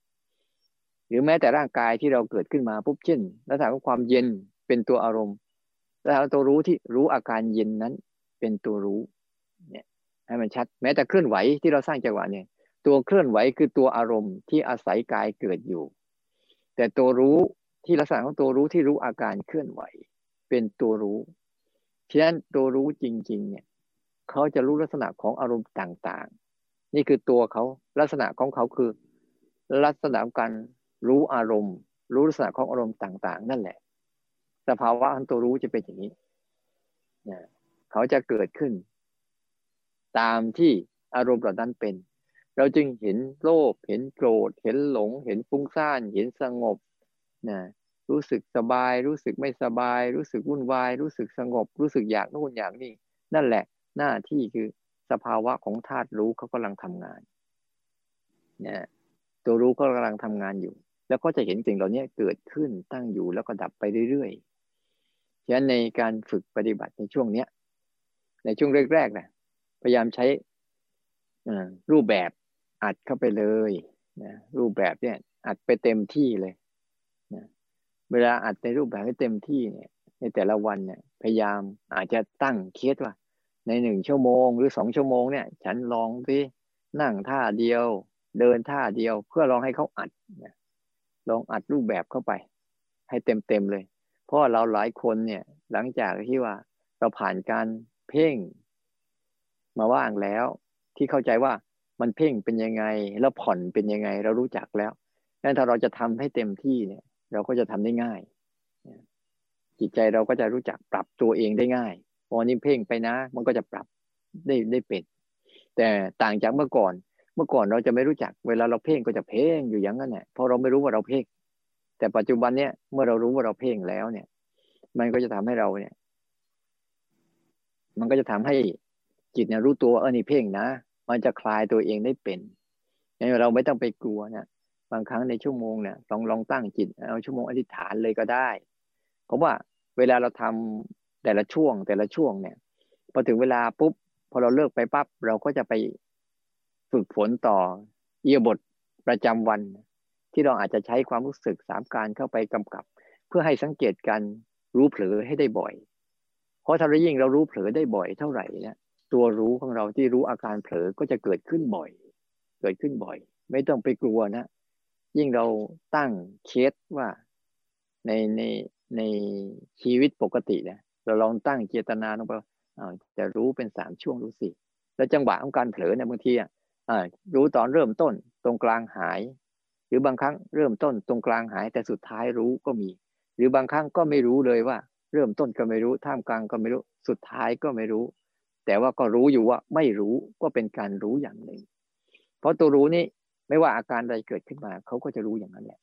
Speaker 1: หรือแม้แต่ร่างกายที่เราเกิดขึ้นมาปุ๊บเช่นลักษณะของความเย็นเป็นตัวอารมณ์ แล้วตัวรู้ที่รู้อาการเย็นนั้น เป็นตัวรู้เนี่ยให้มันชัด แม้แต่เคลื่อนไหวที่เราสร้างจังหวะเนี่ย ตัวเคลื่อนไหวคือตัวอารมณ์ที่อาศัยกายเกิดอยู่ แต่ตัวรู้ที่ลักษณะของตัวรู้ที่รู้อาการเคลื่อนไหว เป็นตัวรู้ฉะนั้นตัวรู้จริง ๆ เนี่ยเขาจะรู้ลักษณะของอารมณ์ต่างๆ นี่คือตัวเขาลักษณะของเขาคือ ลักษณะของการรู้อารมณ์ รู้ลักษณะของอารมณ์ต่าง ๆ นั่นแหละ สภาวะของตัวรู้จะเป็นอย่างนี้เนี่ยเขาจะเกิดขึ้น ตามที่อารมณ์เหล่านั้นเป็น เราจึงเห็นโลภเห็นโกรธ เห็นหลง เห็นฟุ้งซ่าน เห็นสงบนะรู้สึกสบาย รู้สึกไม่สบาย รู้สึกวุ่นวาย รู้สึกสงบ รู้สึกอยากโน่นอยากนี่ นั่นแหละหน้าที่คือสภาวะของธาตุรู้เขากำลังทำงานเนี่ยตัวรู้ก็กำลังทำงานอยู่ แล้วก็จะเห็นสิ่งเหล่านี้เกิดขึ้นตั้งอยู่แล้วก็ดับไปเรื่อยๆ ฉะนั้นในการฝึกปฏิบัติในช่วงเนี้ย ในช่วงแรกๆนะพยายามใช้รูปแบบอัดเข้าไปเลยนะรูปแบบเนี่ย อัดไปเต็มที่เลยนะเวลาอัดในรูปแบบให้เต็มที่เนี่ย ในแต่ละวันเนี่ย พยายามอาจจะตั้งเคสว่า ในหนึ่งชั่วโมงหรือสองชั่วโมงเนี่ย ฉันลองสินั่งท่าเดียว เดินท่าเดียว เพื่อลองให้เขาอัดนะลองอัดรูปแบบเข้าไป ให้เต็มเต็มเลย เพราะเราหลายคนเนี่ย หลังจากที่ว่าเราผ่านการเพ่งมาว่างแล้ว ที่เข้าใจว่ามันเพ่งเป็นยังไง แล้วผ่อนเป็นยังไง เรารู้จักแล้วนั้นถ้าเราจะทำให้เต็มที่เนี่ย เราก็จะทำได้ง่าย จิตใจเราก็จะรู้จักปรับตัวเองได้ง่ายพอนี้เพ่งไปนะ มันก็จะปรับได้ได้เป็น แต่ต่างจากเมื่อก่อน เมื่อก่อนเราจะไม่รู้จัก เวลาเราเพ่งก็จะเพ่งอยู่อย่างนั้นแหละเพราะเราไม่รู้ว่าเราเพ่ง แต่ปัจจุบันเนี้ยเมื่อเรารู้ว่าเราเพ่งแล้วเนี่ย มันก็จะทำให้เราเนี่ย มันก็จะทำให้จิตเนี่ยรู้ตัวเออนี่เพ่งนะมันจะคลายตัวเองได้เป็นเราไม่ต้องไปกลัวนะบางครั้งในชั่วโมงเนี่ยลองลองตั้งจิตเอาชั่วโมงอธิษฐานเลยก็ได้เพราะว่าเวลาเราทำแต่ละช่วง แต่ละช่วงเนี่ยพอถึงเวลาปุ๊บพอเราเลิกไปปั๊บเราก็จะไปฝึกฝนต่อเอียบทประจำวัน ที่เราอาจจะใช้ความรู้สึกสามการเข้าไปกำกับ เพื่อให้สังเกตการรู้เผลอให้ได้บ่อย เพราะถ้าเรายิ่งเรารู้เผลอได้บ่อยเท่าไหร่เนี่ยตัวรู้ของเราที่รู้อาการเผลอก็จะเกิดขึ้นบ่อย เกิดขึ้นบ่อย ไม่ต้องไปกลัวนะ ยิ่งเราตั้งเคสว่าในในในชีวิตปกติเนี่ยเราลองตั้งเจตนาลงไปจะรู้เป็นสามช่วงรู้สิแล้วจังหวะของการเผลอเนี่ยบางทีอะรู้ตอนเริ่มต้นตรงกลางหาย หรือบางครั้งเริ่มต้นตรงกลางหายแต่สุดท้ายรู้ก็มี หรือบางครั้งก็ไม่รู้เลยว่า เริ่มต้นก็ไม่รู้ท่ามกลางก็ไม่รู้สุดท้ายก็ไม่รู้ แต่ว่าก็รู้อยู่ว่าไม่รู้ก็เป็นการรู้อย่างหนึ่ง เพราะตัวรู้นี่ไม่ว่าอาการใดเกิดขึ้นมาเขาก็จะรู้อย่างนั้นแหละ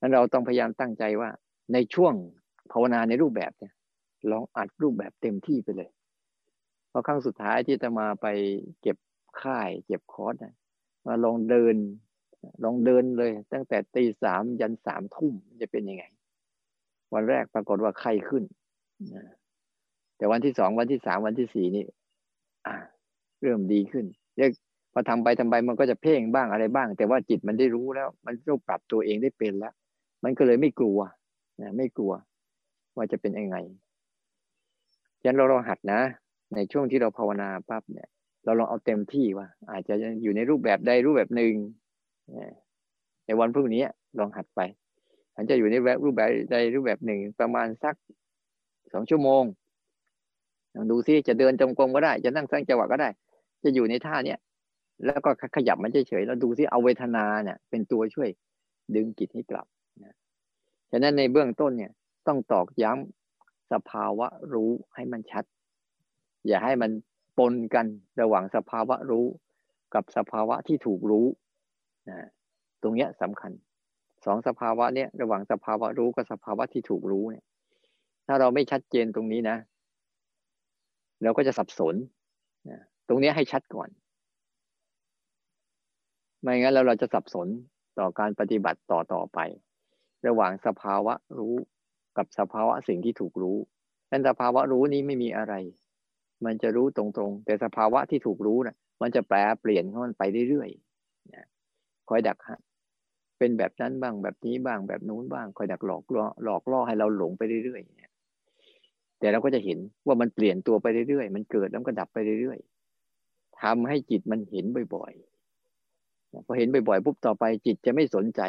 Speaker 1: นั้นเราต้องพยายามตั้งใจว่า ในช่วงภาวนาในรูปแบบเนี่ยลองอัดรูปแบบเต็มที่ไปเลย เพอครั้งสุดท้ายที่จะมาไปเก็บค่าย เก็บคอร์สมาลองเดิน ลองเดินเลย ตั้งแต่ตีสามยันสามทุ่มจะเป็นยังไง วันแรกปรากฏว่าไข้ขึ้นแต่วันที่สองวันที่สามวันที่สี่นี่เริ่มดีขึ้นเรียกพอทำไปทำไปมันก็จะเพ่งบ้างอะไรบ้าง แต่ว่าจิตมันได้รู้แล้ว มันต้องปรับตัวเองได้เป็นแล้ว มันก็เลยไม่กลัวนะไม่กลัว ว่าจะเป็นยังไงยันเราลองหัดนะ ในช่วงที่เราภาวนาปั๊บเนี่ย เราลองเอาเต็มที่ว่า อาจจะอยู่ในรูปแบบใดรูปแบบหนึ่ง ในวันพรุ่งนี้ลองหัดไปอาจจะอยู่ในรูปแบบใดรูปแบบหนึ่งประมาณสักสองชั่วโมงลองดูซิจะเดินจงกรมก็ได้ จะนั่งสร้างจังหวะก็ได้ จะอยู่ในท่าเนี้ยแล้วก็ขยับมันเฉยๆแล้วดูซิเอาเวทนาเนี่ย เป็นตัวช่วยดึงจิตให้กลับนะฉะนั้นในเบื้องต้นเนี่ย ต้องตอกย้ำสภาวะรู้ให้มันชัด อย่าให้มันปนกันระหว่างสภาวะรู้กับสภาวะที่ถูกรู้ นะตรงเนี้ยสำคัญสองสภาวะเนี้ยระหว่างสภาวะรู้กับสภาวะที่ถูกรู้เนี่ย ถ้าเราไม่ชัดเจนตรงนี้นะเราก็จะสับสนนะตรงนี้ให้ชัดก่อน ไม่งั้นแล้วเราจะสับสนต่อการปฏิบัติต่อต่อไป ระหว่างสภาวะรู้กับสภาวะสิ่งที่ถูกรู้แต่สภาวะรู้นี้ไม่มีอะไร มันจะรู้ตรงๆ แต่สภาวะที่ถูกรู้นะ่ะ มันจะแปลเปลี่ยนของมันไปเรื่อยๆนะ อยดักฮะเป็นแบบนั้นบ้างแบบนี้บ้างแบบนู้นบ้างคอยดักหลอกล่อหลอกล่อให้เราหลงไปเรื่อยๆแต่เราก็จะเห็นว่ามันเปลี่ยนตัวไปเรื่อยๆมันเกิดแล้วก็ดับไปเรื่อยๆทำให้จิตมันเห็นบ่อยๆพอเห็นบ่อยๆปุ๊บต่อไปจิตจะไม่สนใจ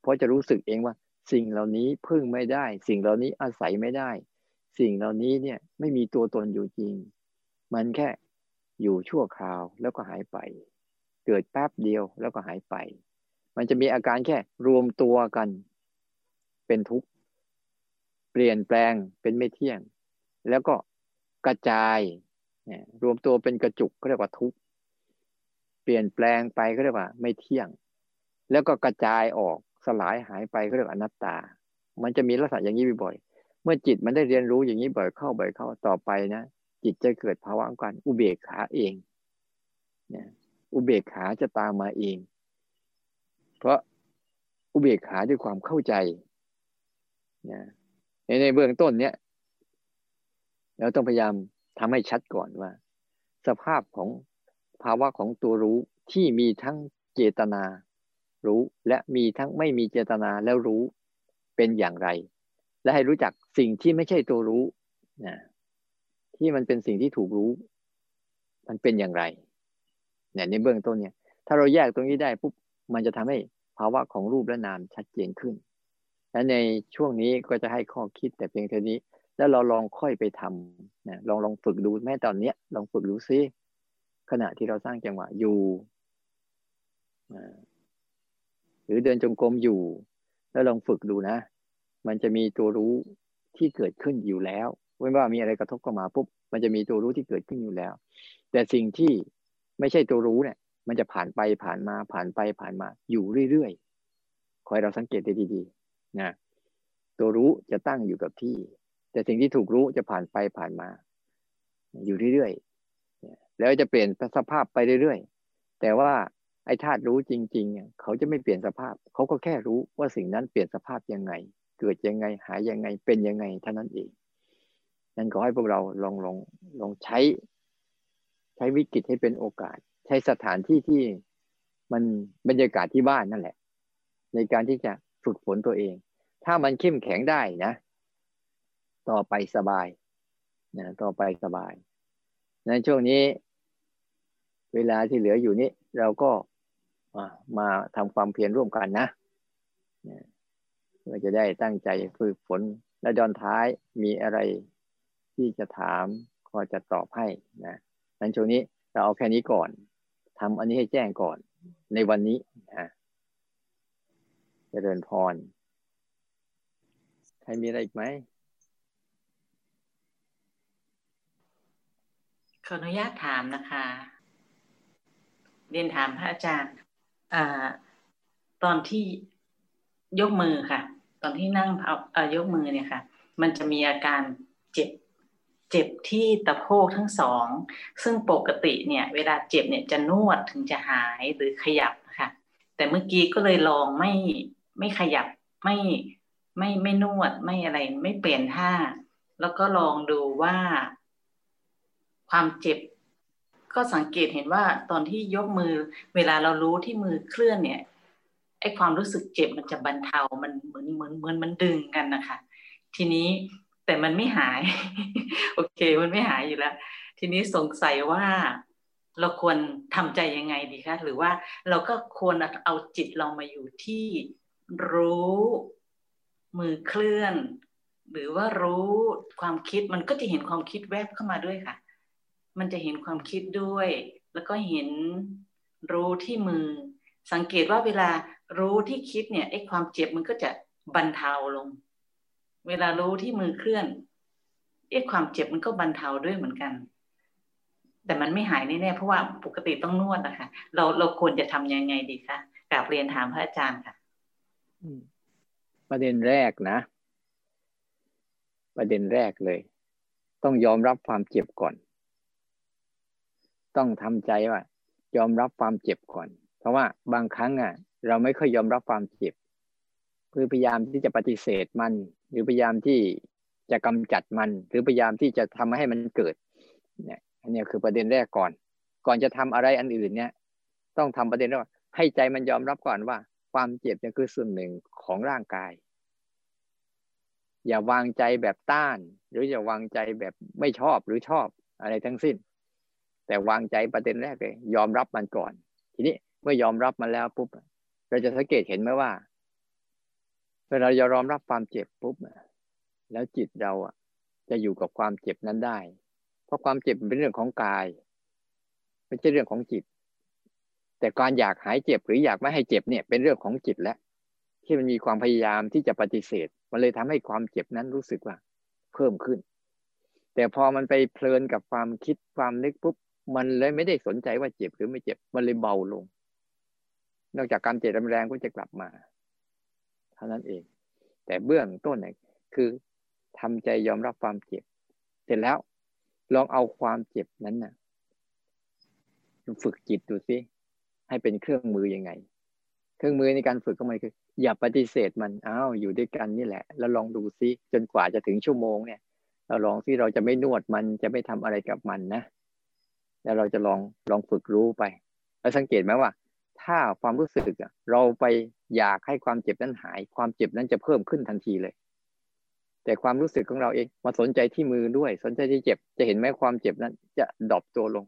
Speaker 1: เพราะจะรู้สึกเองว่า สิ่งเหล่านี้พึ่งไม่ได้ สิ่งเหล่านี้อาศัยไม่ได้ สิ่งเหล่านี้เนี่ยไม่มีตัวตนอยู่จริง มันแค่อยู่ชั่วคราวแล้วก็หายไป เกิดแป๊บเดียวแล้วก็หายไป มันจะมีอาการแค่รวมตัวกัน เป็นทุกข์เปลี่ยนแปลงเป็นไม่เที่ยง แล้วก็กระจายรวมตัวเป็นกระจุกก็เรียกว่าทุกข์เปลี่ยนแปลงไปก็เรียกว่า ไม่เที่ยง แล้วก็กระจายออกสลายหายไปก็เรียกว่าอนัตตา มันจะมีลักษณะอย่างนี้บ่อยเมื่อจิตมันได้เรียนรู้อย่างนี้บ่อยเข้าบ่อยเข้าต่อไปนะจิตจะเกิดภาวะการอุเบกขาเองนะ อุเบกขาจะตามมาเอง เพราะอุเบกขาด้วยความเข้าใจนะในในเบื้องต้นเนี้ยเราต้องพยายามทำให้ชัดก่อนว่า สภาพของภาวะของตัวรู้ที่มีทั้งเจตนา รู้และมีทั้งไม่มีเจตนาแล้วรู้เป็นอย่างไร และให้รู้จักสิ่งที่ไม่ใช่ตัวรู้นะที่มันเป็นสิ่งที่ถูกรู้ มันเป็นอย่างไร เนี่ยในเบื้องต้นเนี่ย ถ้าเราแยกตรงนี้ได้ปุ๊บมันจะทำให้ภาวะของรูปและนามชัดเจนขึ้น และในช่วงนี้ก็จะให้ข้อคิดแต่เพียงเท่านี้ แล้วเราลองค่อยไปทำนะลองลองฝึกดูแม้ตอนเนี้ยลองฝึกดูซิขณะที่เราสร้างจังหวะอยู่หรือเดินจงกรมอยู่ แล้วลองฝึกดูนะ มันจะมีตัวรู้ที่เกิดขึ้นอยู่แล้วไม่ว่ามีอะไรกระทบเข้ามาปุ๊บมันจะมีตัวรู้ที่เกิดขึ้นอยู่แล้ว แต่สิ่งที่ ไม่ใช่ตัวรู้เนี่ย มันจะผ่านไปผ่านมาผ่านไปผ่านมา อยู่เรื่อยๆคอยเราสังเกตดีๆนะตัวรู้จะตั้งอยู่กับที่ แต่สิ่งที่ถูกรู้จะผ่านไปผ่านมา อยู่เรื่อยๆแล้วจะเปลี่ยนสภาพไปเรื่อยๆแต่ว่าไอ้ธาตุรู้จริงๆเขาจะไม่เปลี่ยนสภาพ เขาก็แค่รู้ว่าสิ่งนั้นเปลี่ยนสภาพยังไง เกิดยังไงหายยังไงเป็นยังไงเท่านั้นเองนั่นก็ให้พวกเราลองลองลองใช้ ใช้วิกฤตให้เป็นโอกาส ใช้สถานที่ที่มันบรรยากาศที่บ้านนั่นแหละ ในการที่จะฝึกฝนตัวเอง ถ้ามันเข้มแข็งได้นะ ต่อไปสบายนะต่อไปสบายในช่วงนี้ เวลาที่เหลืออยู่นี้ เราก็มาทำความเพียรร่วมกันนะเพื่อจะได้ตั้งใจฝึกฝนและดอนท้ายมีอะไรที่จะถามก็จะตอบให้นะ นั้นช่วงนี้เราเอาแค่นี้ก่อนทำอันนี้ให้แจ้งก่อน ในวันนี้นะจะเดินพร ใครมีอะไรอีกไหม
Speaker 2: ขออนุญาตถามนะคะ เรียนถามพระอาจารย์อตอนที่ยกมือค่ะ ตอนที่นั่งเอายกมือเนี่ยค่ะ มันจะมีอาการเจ็บ เจ็บที่ตะโพกทั้งสอง ซึ่งปกติเนี่ย เวลาเจ็บเนี่ยจะนวดถึงจะหายหรือขยับค่ะแต่เมื่อกี้ก็เลยลองไม่ไม่ขยับไม่ไม่ไม่นวดไม่อะไรไม่เปลี่ยนท่า แล้วก็ลองดูว่า ความเจ็บ ก็สังเกตเห็นว่าตอนที่ยกมือ เวลาเรารู้ที่มือเคลื่อนเนี่ยไอความรู้สึกเจ็บมันจะบรรเทา มันเหมือนเหมือนเหมือนมันดึงกันนะคะ ทีนี้ แต่มันไม่หาย โอเค มันไม่หายอยู่แล้ว ทีนี้สงสัยว่าเราควรทำใจยังไงดีคะ หรือว่าเราก็ควรเอาจิตเรามาอยู่ที่รู้มือเคลื่อน หรือว่ารู้ความคิดมันก็จะเห็นความคิดแวบเข้ามาด้วยค่ะ มันจะเห็นความคิดด้วย แล้วก็เห็นรู้ที่มือ สังเกตว่าเวลารู้ที่คิดเนี่ยไอ้ความเจ็บมันก็จะบรรเทาลง เวลารู้ที่มือเคลื่อนไอ้ความเจ็บมันก็บรรเทาด้วยเหมือนกัน แต่มันไม่หายแน่ๆเพราะว่าปกติต้องนวดนะคะเราเราควรจะทำยังไงดีคะกราบเรียนถามพระอาจารย์ค่ะ
Speaker 1: ประเด็นแรกนะ ประเด็นแรกเลย ต้องยอมรับความเจ็บก่อน ต้องทำใจว่า ยอมรับความเจ็บก่อน เพราะว่าบางครั้งอะ เราไม่ค่อยยอมรับความเจ็บคือพยายามที่จะปฏิเสธมัน หรือพยายามที่จะกำจัดมัน หรือพยายามที่จะทำให้มันเกิด เนี่ยอันนี้คือประเด็นแรกก่อน ก่อนจะทำอะไรอันอื่นเนี่ย ต้องทำประเด็นแรกให้ใจมันยอมรับก่อนว่า ความเจ็บเนี่ยคือส่วนหนึ่งของร่างกาย อย่าวางใจแบบต้าน หรืออย่าวางใจแบบไม่ชอบหรือชอบอะไรทั้งสิ้น แต่วางใจประเด็นแรกเลยยอมรับมันก่อน ทีนี้เมื่อยอมรับมันแล้วปุ๊บเราจะสังเกตเห็นไหมว่า เวลาเรายอมรับความเจ็บปุ๊บแล้วจิตเราอะ จะอยู่กับความเจ็บนั้นได้ เพราะความเจ็บเป็นเรื่องของกาย ไม่ใช่เรื่องของจิต แต่การอยากหายเจ็บหรืออยากไม่ให้เจ็บเนี่ย เป็นเรื่องของจิตแล้วที่มันมีความพยายามที่จะปฏิเสธ มันเลยทำให้ความเจ็บนั้นรู้สึกว่า เพิ่มขึ้น แต่พอมันไปเพลินกับความคิดความนึกปุ๊บมันเลยไม่ได้สนใจว่าเจ็บหรือไม่เจ็บ มันเลยเบาลง นอกจากการเจ็บแรงก็จะกลับมา เท่านั้นเอง แต่เบื้องต้นเนี่ยคือทำใจยอมรับความเจ็บ เสร็จแล้วลองเอาความเจ็บนั้นนะ่ะฝึกจิตดูสิให้เป็นเครื่องมือยังไง เครื่องมือในการฝึกก็มันคือ อย่าปฏิเสธมันอ้าวอยู่ด้วยกันนี่แหละ แล้วลองดูซิจนกว่าจะถึงชั่วโมงเนี่ยเราลองที่เราจะไม่นวดมันจะไม่ทำอะไรกับมันนะ แล้วเราจะลองลองฝึกรู้ไป แล้วสังเกตไหมว่า ถ้าความรู้สึกเราไปอยากให้ความเจ็บนั้นหาย ความเจ็บนั้นจะเพิ่มขึ้นทันทีเลย แต่ความรู้สึกของเราเองมาสนใจที่มือด้วย สนใจที่เจ็บ จะเห็นไหมความเจ็บนั้น จะดรอปตัวลง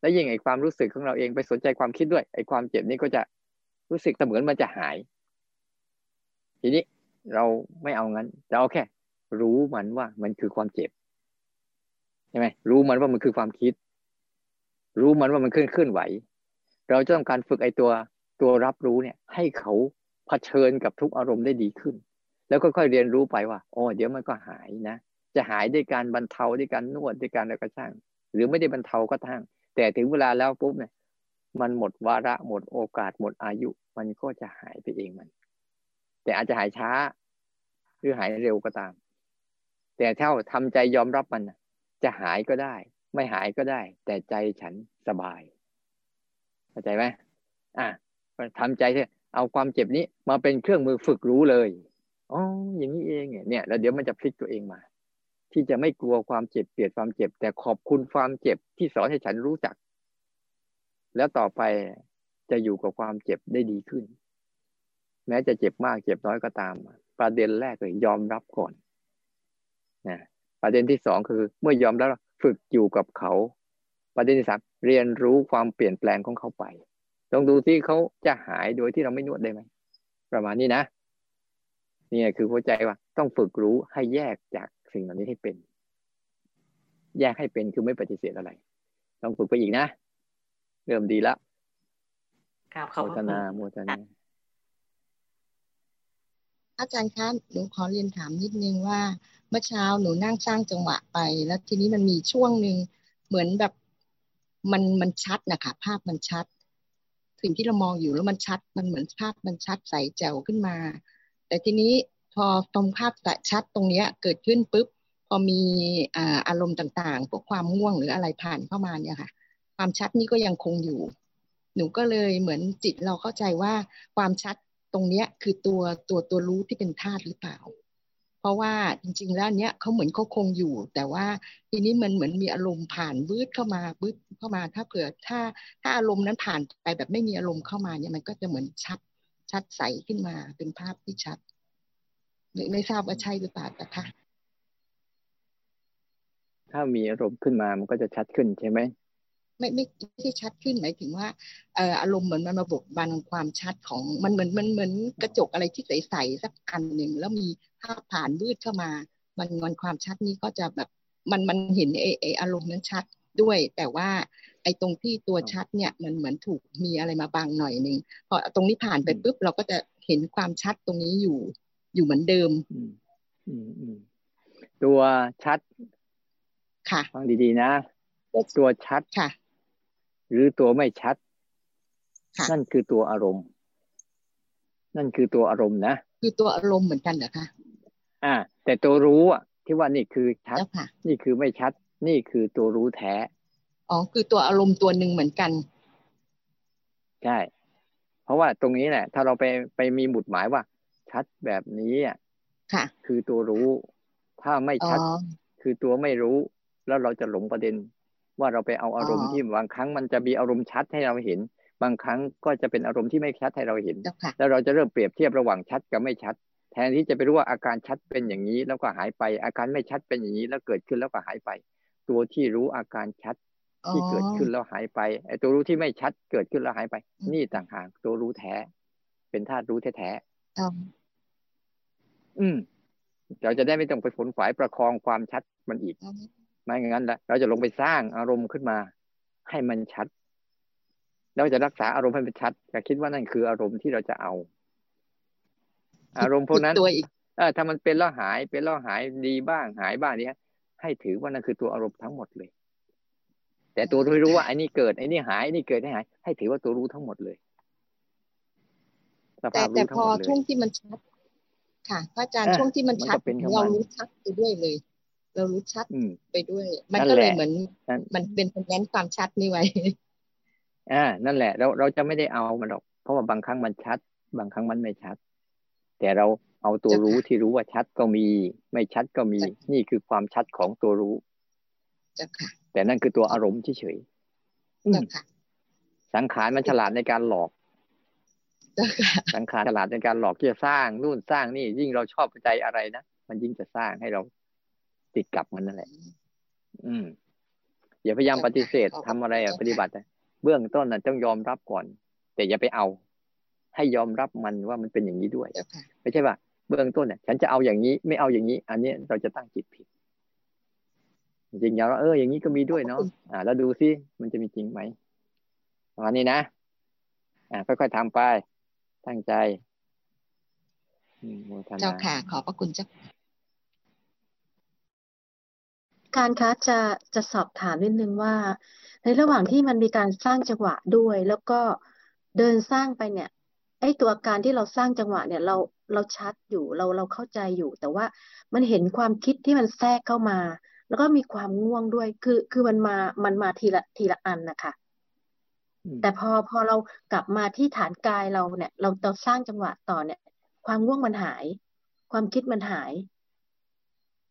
Speaker 1: และยิ่งไอ้ความรู้สึกของเราเองไปสนใจความคิดด้วยไอ้ความเจ็บนี้ก็จะรู้สึกเหมือนมันจะหาย ทีนี้เราไม่เอางั้นเราเอาแค่ รู้มันว่ามันคือความเจ็บใช่ไหมรู้มันว่ามันคือความคิด รู้มันว่ามันเคลื่อนเคลื่อนไหว เราจะต้องการฝึกไอตัวตัวรับรู้เนี่ย ให้เขาเผชิญกับทุกอารมณ์ได้ดีขึ้น แล้วค่อยๆเรียนรู้ไปว่าโอ้เดี๋ยวมันก็หายนะ จะหายด้วยการบรรเทาด้วยการนวดด้วยการอะไรก็ช่าง หรือไม่ได้บรรเทาก็ทั้งแต่ถึงเวลาแล้วปุ๊บเนี่ย มันหมดวาระหมดโอกาสหมดอายุ มันก็จะหายไปเองมัน แต่อาจจะหายช้า หรือหายเร็วก็ตาม แต่ถ้าทำใจยอมรับมันจะหายก็ได้ ไม่หายก็ได้ แต่ใจฉันสบาย เข้าใจไหมอะทำใจเถอะเอาความเจ็บนี้มาเป็นเครื่องมือฝึกรู้เลยอ๋ออย่างนี้เองเนี่ยแล้วเดี๋ยวมันจะพลิกตัวเองมา ที่จะไม่กลัวความเจ็บเปลียดความเจ็บ แต่ขอบคุณความเจ็บที่สอนให้ฉันรู้จัก แล้วต่อไปจะอยู่กับความเจ็บได้ดีขึ้น แม้จะเจ็บมากเจ็บน้อยก็ตาม ประเด็นแรกเลยยอมรับก่อนนะประเด็นที่สองคือ เมื่อยอมรับฝึกอยู่กับเขา ประเด็นที่สามเรียนรู้ความเปลี่ยนแปลงของเขาไปลองดูที่เขาจะหายโดยที่เราไม่นวดได้ไหมประมาณนี้นะนี่คือหัวใจว่าต้องฝึกรู้ให้แยกจากสิ่งเหล่านี้ให้เป็น แยกให้เป็นคือไม่ปฏิเสธอะไร ต้องฝึกไปอีกนะเริ่มดีแล้ว
Speaker 2: โม
Speaker 1: ทนาโมทนา
Speaker 3: อาจารย์คะหนูขอเรียนถามนิดนึงว่า เมื่อเช้าหนูนั่งสร้างจังหวะไป แล้วทีนี้มันมีช่วงหนึ่งเหมือนแบบ มันมันชัดนะคะภาพมันชัด สิ่งที่เรามองอยู่แล้วมันชัด มันเหมือนภาพมันชัดใสแจ๋วขึ้นมา แต่ทีนี้พอตรงภาพชัดตรงเนี้ยเกิดขึ้นปุ๊บพอมีอารมณ์ต่างๆ พวกความง่วงหรืออะไรผ่านเข้ามาเนี่ยค่ะ ความชัดนี้ก็ยังคงอยู่ หนูก็เลยเหมือนจิตเราเข้าใจว่าความชัดตรงเนี้ยคือตัวตัวตัวรู้ที่เป็นธาตุหรือเปล่า ราะว่าจริง ๆ แล้วเนี้ยเขาเหมือนเขาคงอยู่ แต่ว่าทีนี้มันเหมือนมีอารมณ์ผ่านบืดเข้ามาบืดเข้ามา ถ้าเผื่อถ้าถ้าอารมณ์นั้นผ่านไปแบบไม่มีอารมณ์เข้ามาเนี่ยมันก็จะเหมือนชัดชัดใสขึ้นมาเป็นภาพที่ชัดไม่ไม่ทราบว่าใช่หรือเปล่าแต่ค่ะ
Speaker 1: ถ้ามีอารมณ์ขึ้นมามันก็จะชัดขึ้นใช่ไหม
Speaker 3: ไม่ไม่ไม่ใช่ชัดขึ้นหมายถึงว่าเอ่ออารมณ์เหมือนมันมาบกบันความชัดของมันเหมือนมันเหมือนกระจกอะไรที่ใสๆสักอันหนึ่งแล้วมีภาพผ่านมืดเข้ามา มันมันความชัดนี้ก็จะแบบมันมันเห็นไอไออารมณ์นั้นชัดด้วย แต่ว่าไอตรงที่ตัวชัดเนี่ยมันเหมือนถูกมีอะไรมาบังหน่อยหนึ่งพอตรงนี้ผ่านไปปุ๊บเราก็จะเห็นความชัดตรงนี้อยู่อยู่เหมือนเดิม
Speaker 1: ตัวชัด
Speaker 3: ค่ะ
Speaker 1: ฟังดีๆนะ ตัวชัด
Speaker 3: ค่ะ
Speaker 1: หรือตัวไม่ชัด นั่นคือตัวอารมณ์ นั่นคือตัวอารมณ์นะ
Speaker 3: คือตัวอารมณ์เหมือนกันเหรอคะ
Speaker 1: อ่า แต่ตัวรู้อะ ที่ว่านี่คือชัดนี่คือไม่ชัด นี่คือตัวรู้แท้
Speaker 3: อ๋อคือตัวอารมณ์ตัวหนึ่งเหมือนกัน
Speaker 1: ใช่เพราะว่าตรงนี้แหละ ถ้าเราไปไปมีหมุดหมายว่า ชัดแบบนี้อะ
Speaker 3: ค่ะ
Speaker 1: คือตัวรู้ ถ้าไม่ชัด คือตัวไม่รู้ แล้วเราจะหลงประเด็น ว่าเราไปเอาอารมณ์ที่บางครั้งมันจะมีอารมณ์ชัดให้เราเห็น บางครั้งก็จะเป็นอารมณ์ที่ไม่ชัดให้เราเห็น แล้วเราจะเริ่มเปรียบเทียบระหว่างชัดกับไม่ชัด แทนที่จะไปรู้ว่าอาการชัดเป็นอย่างนี้ แล้วก็หายไป อาการไม่ชัดเป็นอย่างนี้ แล้วเกิดขึ้นแล้วก็หายไป ตัวที่รู้อาการชัดที่เกิดขึ้นแล้วหายไปไอ้ตัวรู้ที่ไม่ชัดเกิดขึ้นแล้วหายไป นี่ต่างหากตัวรู้แท้ เป็นธาตุรู้แท้ๆอืมเราจะได้ไม่ต้องไปฝนฝายประคองความชัดมันอีก ไม่งั้นแหละเราจะลงไปสร้างอารมณ์ขึ้นมา ให้มันชัดแล้วจะรักษาอารมณ์ให้มันชัดจะคิดว่านั่นคืออารมณ์ที่เราจะเอา อารมณ์พวกนั้นเออถ้ามันเป็นแล้วหายเป็นแล้วหายดีบ้างหายบ้างเนี้ยให้ถือว่านั่นคือตัวอารมณ์ทั้งหมดเลย แต่ตัวที่รู้ว่าไอ้นี่เกิดไอ้นี่หายไอ้นี่เกิดไอ้หาย ให้ถือว่าตัวรู้ทั้งหมดเลย
Speaker 3: แต่แต่พอช่วงที่มันชัดค่ะพระอาจารย์ช่วงที่มันชัดเรารู้ชัดไปด้วยเลย เรารู้ชัดไปด้วย มันก็เลยเหมือน มันเป็นเน้นความชัดนี่ไว้
Speaker 1: อ่า นั่นแหละ เราเราจะไม่ได้เอามันหรอก เพราะว่าบางครั้งมันชัด บางครั้งมันไม่ชัด แต่เราเอาตัวรู้ที่รู้ว่าชัดก็มี ไม่ชัดก็มี นี่คือความชัดของตัวรู้แต่นั่นคือตัวอารมณ์เฉยๆสังขารมันฉลาดในการหลอกสังขารฉลาดในการหลอกที่จะสร้างนู่นสร้างนี่ยิ่งเราชอบใจอะไรนะมันยิ่งจะสร้างให้เรา ติดกับมันนั่นแหละ อืม อย่าพยายามปฏิเสธทำอะไรอะปฏิบัติเบื้องต้นน่ะต้องยอมรับก่อน แต่อย่าไปเอา ให้ยอมรับมันว่ามันเป็นอย่างนี้ด้วยไม่ใช่ว่าเบื้องต้นเนี่ยฉันจะเอาอย่างนี้ ไม่เอาอย่างนี้ อันนี้เราจะตั้งจิตผิดจริงๆแล้วเอออย่างนี้ก็มีด้วยเนาะอ่า แล้วดูซิมันจะมีจริงไหมวันนี้นะอ่าค่อยๆทำไป ตั้งใจ
Speaker 3: เจ้าค่ะ ขอบพระคุณเจ้า
Speaker 4: การคะจะจะสอบถามนิดนึงว่า ในระหว่างที่มันมีการสร้างจังหวะด้วย แล้วก็เดินสร้างไปเนี่ยไอ้ตัวการที่เราสร้างจังหวะเนี่ยเราเราชัดอยู่เราเราเข้าใจอยู่ แต่ว่ามันเห็นความคิดที่มันแทรกเข้ามา แล้วก็มีความง่วงด้วย คือคือมันมามันมาทีละทีละอันนะคะแต่พอพอเรากลับมาที่ฐานกายเราเนี่ย เราเราสร้างจังหวะต่อเนี่ย ความง่วงมันหาย ความคิดมันหาย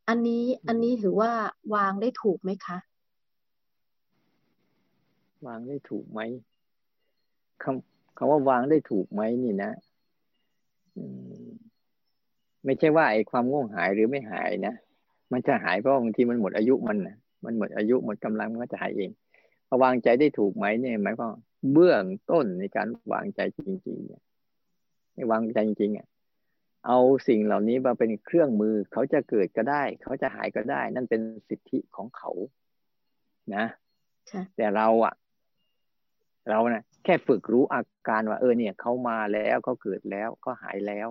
Speaker 4: อันนี้อันนี้ถือว่าวางได้ถูกไหมคะ
Speaker 1: วางได้ถูกไหมคำคำว่าวางได้ถูกไหมนี่นะไม่ใช่ว่าไอ้ความง่วงหายหรือไม่หายนะมันจะหายเพราะบางทีมันหมดอายุมันนะมันหมดอายุหมดกำลังมันก็จะหายเองพอวางใจได้ถูกไหมเนี่ยหมายความเบื้องต้นในการวางใจจริงๆเนี่ยวางใจจริงๆอะ เอาสิ่งเหล่านี้มาเป็นเครื่องมือ เขาจะเกิดก็ได้ เขาจะหายก็ได้ นั่นเป็นสิทธิของเขา นะแต่เราอะเรานะ่ะ แค่ฝึกรู้อาการว่า เออ เนี่ยเขามาแล้วเขาเกิดแล้วเขาหายแล้ว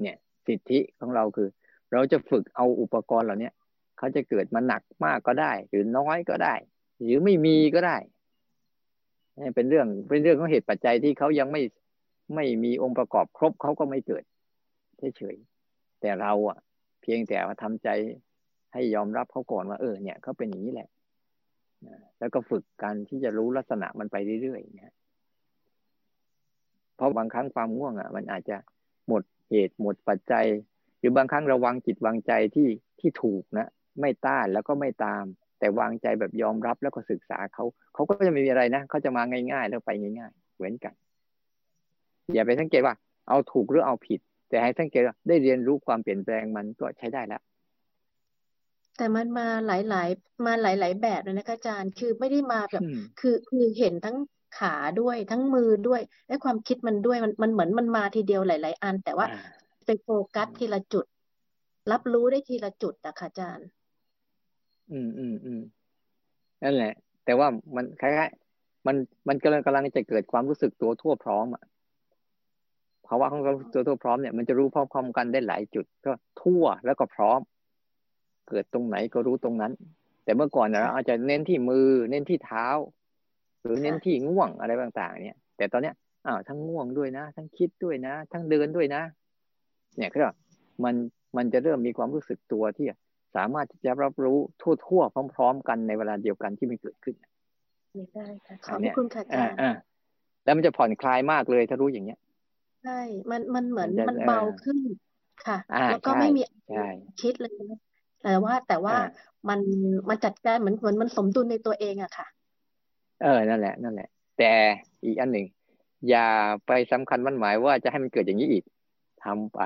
Speaker 1: เนี่ย สิทธิของเราคือ เราจะฝึกเอาอุปกรณ์เหล่านี้เขาจะเกิดมาหนักมากก็ได้ หรือน้อยก็ได้ หรือไม่มีก็ได้นี่เป็นเรื่องเป็นเรื่องของเหตุปัจจัยที่เขายังไม่ ไม่มีองค์ประกอบครบเขาก็ไม่เกิดเฉยๆแต่เราอะ เพียงแต่ว่าทำใจให้ยอมรับเขาก่อนว่าเออเนี่ยเขาเป็นอย่างนี้แหละแล้วก็ฝึกการที่จะรู้ลักษณะมันไปเรื่อยๆเนี่ยเพราะบางครั้งความง่วงอะ มันอาจจะหมดเหตุหมดปัจจัย หรือบางครั้งระวังจิตวางใจที่ที่ถูกนะไม่ต้านแล้วก็ไม่ตาม แต่วางใจแบบยอมรับแล้วก็ศึกษาเขาเขาก็จะไม่มีอะไรนะเขาจะมาง่าย ๆ แล้วไปง่าย ๆ เหมือนกัน อย่าไปสังเกตว่า เอาถูกหรือเอาผิด แต่ให้สังเกตว่าได้เรียนรู้ความเปลี่ยนแปลงมันก็ใช้ได้แล้ว
Speaker 4: แต่มันมาหลาย ๆ มาหลาย ๆ แบบเลยนะคะอาจารย์ คือไม่ได้มาแบบ คือคือเห็นทั้งขาด้วยทั้งมือด้วยและความคิดมันด้วยมันมันเหมือนมันมาทีเดียวหลาย ๆ อัน แต่ว่าไปโฟกัสทีละจุด รับรู้ได้ทีละจุดอะค่ะอาจารย์
Speaker 1: อืมอืมอืมนั่นแหละ แต่ว่ามันคล้ายๆมันมันกำลังกำลังจะเกิดความรู้สึกตัวทั่วพร้อมอะ ภาวะของความตัวทั่วพร้อมเนี่ยมันจะรู้พร้อมๆกันได้หลายจุด ก็ทั่วแล้วก็พร้อม เกิดตรงไหนก็รู้ตรงนั้น แต่เมื่อก่อนเราอาจจะเน้นที่มือ เน้นที่เท้า หรือเน้นที่ง่วงอะไรต่างๆ เนี่ย แต่ตอนเนี้ยอ้าวทั้งง่วงด้วยนะ ทั้งคิดด้วยนะ ทั้งเดินด้วยนะ เนี่ยก็มันมันจะเริ่มมีความรู้สึกตัวที่สามารถที่จะรับรู้ทั่วๆพร้อม ๆ กันในเวลาเดียวกันที่มันเกิดขึ้น
Speaker 4: ได้ค่ะขอบคุณค่ะอาจารย์
Speaker 1: แล้วมันจะผ่อนคลายมากเลยถ้ารู้อย่างเนี้ย
Speaker 4: ใช่ มันมันเหมือนมันเบาขึ้นค่ะ แล้วก็ไม่มีคิดเลยแต่ว่าแต่ว่ามันมันจัดการเหมือนเหมือนมันสมดุลในตัวเองอะค่ะ
Speaker 1: เออนั่นแหละนั่นแหละ แต่อีกอันหนึ่งอย่าไปสำคัญมันหมายว่าจะให้มันเกิดอย่างนี้อีกทำไป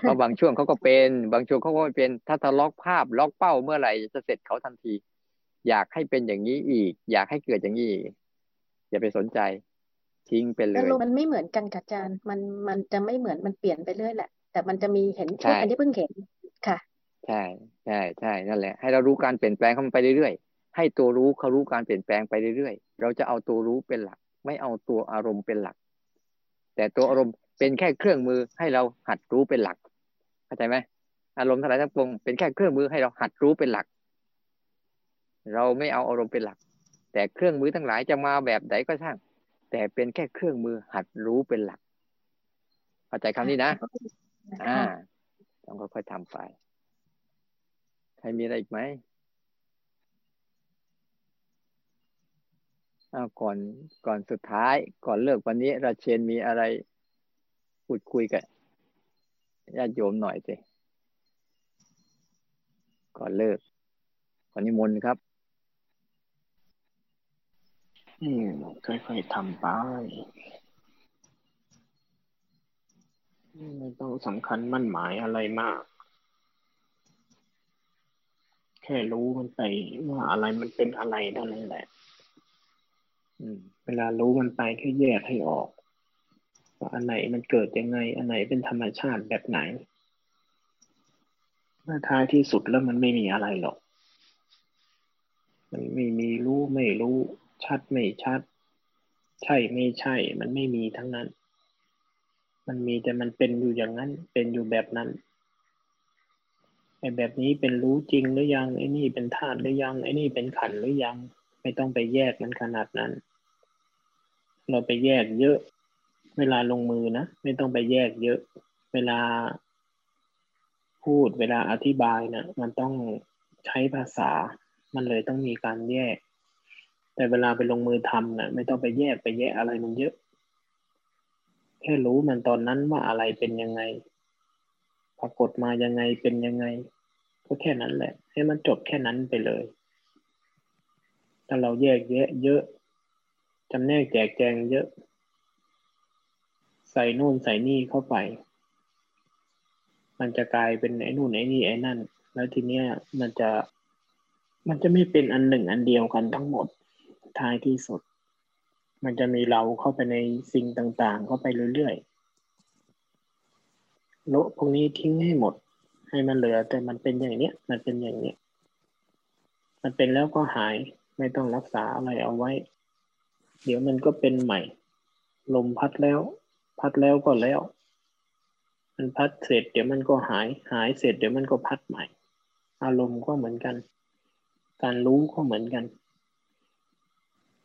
Speaker 1: เพราะบางช่วงเขาก็เป็น บางช่วงเขาก็ไม่เป็น ถ้าทะล็อกภาพล็อกเป้าเมื่อไหร่จะเสร็จเขาทันที อยากให้เป็นอย่างนี้อีก อยากให้เกิดอย่างนี้อย่าไปสนใจ ทิ้งไปเลย
Speaker 4: มันไม่เหมือนกันค่ะอาจารย์มันมันจะไม่เหมือนมันเปลี่ยนไปเรื่อยแหละ แต่มันจะมีเห็นช่อันที่เพิ่งเห็นค่ะ
Speaker 1: ใช่ใช่ใช่นั่นแหละ ให้เรารู้การเปลี่ยนแปลงเข้าไปเรื่อยๆ ให้ตัวรู้เขารู้การเปลี่ยนแปลงไปเรื่อยๆ เราจะเอาตัวรู้เป็นหลัก ไม่เอาตัวอารมณ์เป็นหลัก แต่ตัวอารมณ์เป็นแค่เครื่องมือให้เราหัดรู้เป็นหลักเข้าใจไหมอารมณ์ทั้งหลายทั้งปวงเป็นแค่เครื่องมือให้เราหัดรู้เป็นหลัก เราไม่เอาอารมณ์เป็นหลัก แต่เครื่องมือทั้งหลายจะมาแบบไหนก็ช่าง แต่เป็นแค่เครื่องมือหัดรู้เป็นหลักเข้าใจคำนี้นะ อ่า ต้องค่อยๆทำไปรมีอะไรอีกไหมอ้าวก่อนก่อนสุดท้าย ก่อนเลิกวันนี้ราเชนมีอะไรพูดคุยกับญาติโยมหน่อยสิก่อนเลิกก่อนนิมนต์ครับ
Speaker 5: อืมค่อยๆทำไปไม่ต้องสำคัญมั่นหมายอะไรมาก แค่รู้มันไปว่าอะไรมันเป็นอะไรเท่านั้นแหละเวลารู้มันไปแค่แยกให้ออก ว่าอันไหนมันเกิดยังไง อันไหนเป็นธรรมชาติแบบไหนเมื่อท้ายที่สุดแล้วมันไม่มีอะไรหรอก มันไม่มีรู้ไม่รู้ ชัดไม่ชัด ใช่ไม่ใช่ มันไม่มีทั้งนั้น มันมีแต่มันเป็นอยู่อย่างนั้น เป็นอยู่แบบนั้นไอ้แบบนี้เป็นรู้จริงหรือยังไอ้นี่เป็นธาตุหรือยังไอ้นี่เป็นขันหรือยัง ไม่ต้องไปแยกมันขนาดนั้น เราไปแยกเยอะ เวลาลงมือนะไม่ต้องไปแยกเยอะ เวลาพูดเวลาอธิบายนะมันต้องใช้ภาษา มันเลยต้องมีการแยก แต่เวลาไปลงมือทำนะไม่ต้องไปแยกไปแยกอะไรมันเยอะ แค่รู้มันตอนนั้นว่าอะไรเป็นยังไง ปรากฏมายังไงเป็นยังไง ก็แค่นั้นแหละ ให้มันจบแค่นั้นไปเลย ถ้าเราแยกแยะ เยอะจำแนกแจกแจงเยอะ ใส่นู่นใส่นี่เข้าไป มันจะกลายเป็นไอ้นู่นไอ้นี่ไอ้นั่น แล้วทีเนี้ยมันจะมันจะไม่เป็นอันหนึ่งอันเดียวกันทั้งหมด ท้ายที่สุด มันจะมีเราเข้าไปในสิ่งต่างๆ เข้าไปเรื่อยๆโละพวกนี้ทิ้งให้หมด ให้มันเหลือ แต่มันเป็นอย่างเนี้ย มันเป็นอย่างเนี้ย มันเป็นแล้วก็หายไม่ต้องรักษาอะไรเอาไว้ เดี๋ยวมันก็เป็นใหม่ ลมพัดแล้ว พัดแล้วก็แล้ว มันพัดเสร็จ เดี๋ยวมันก็หาย หายเสร็จ เดี๋ยวมันก็พัดใหม่ อารมณ์ก็เหมือนกัน การรู้ก็เหมือนกัน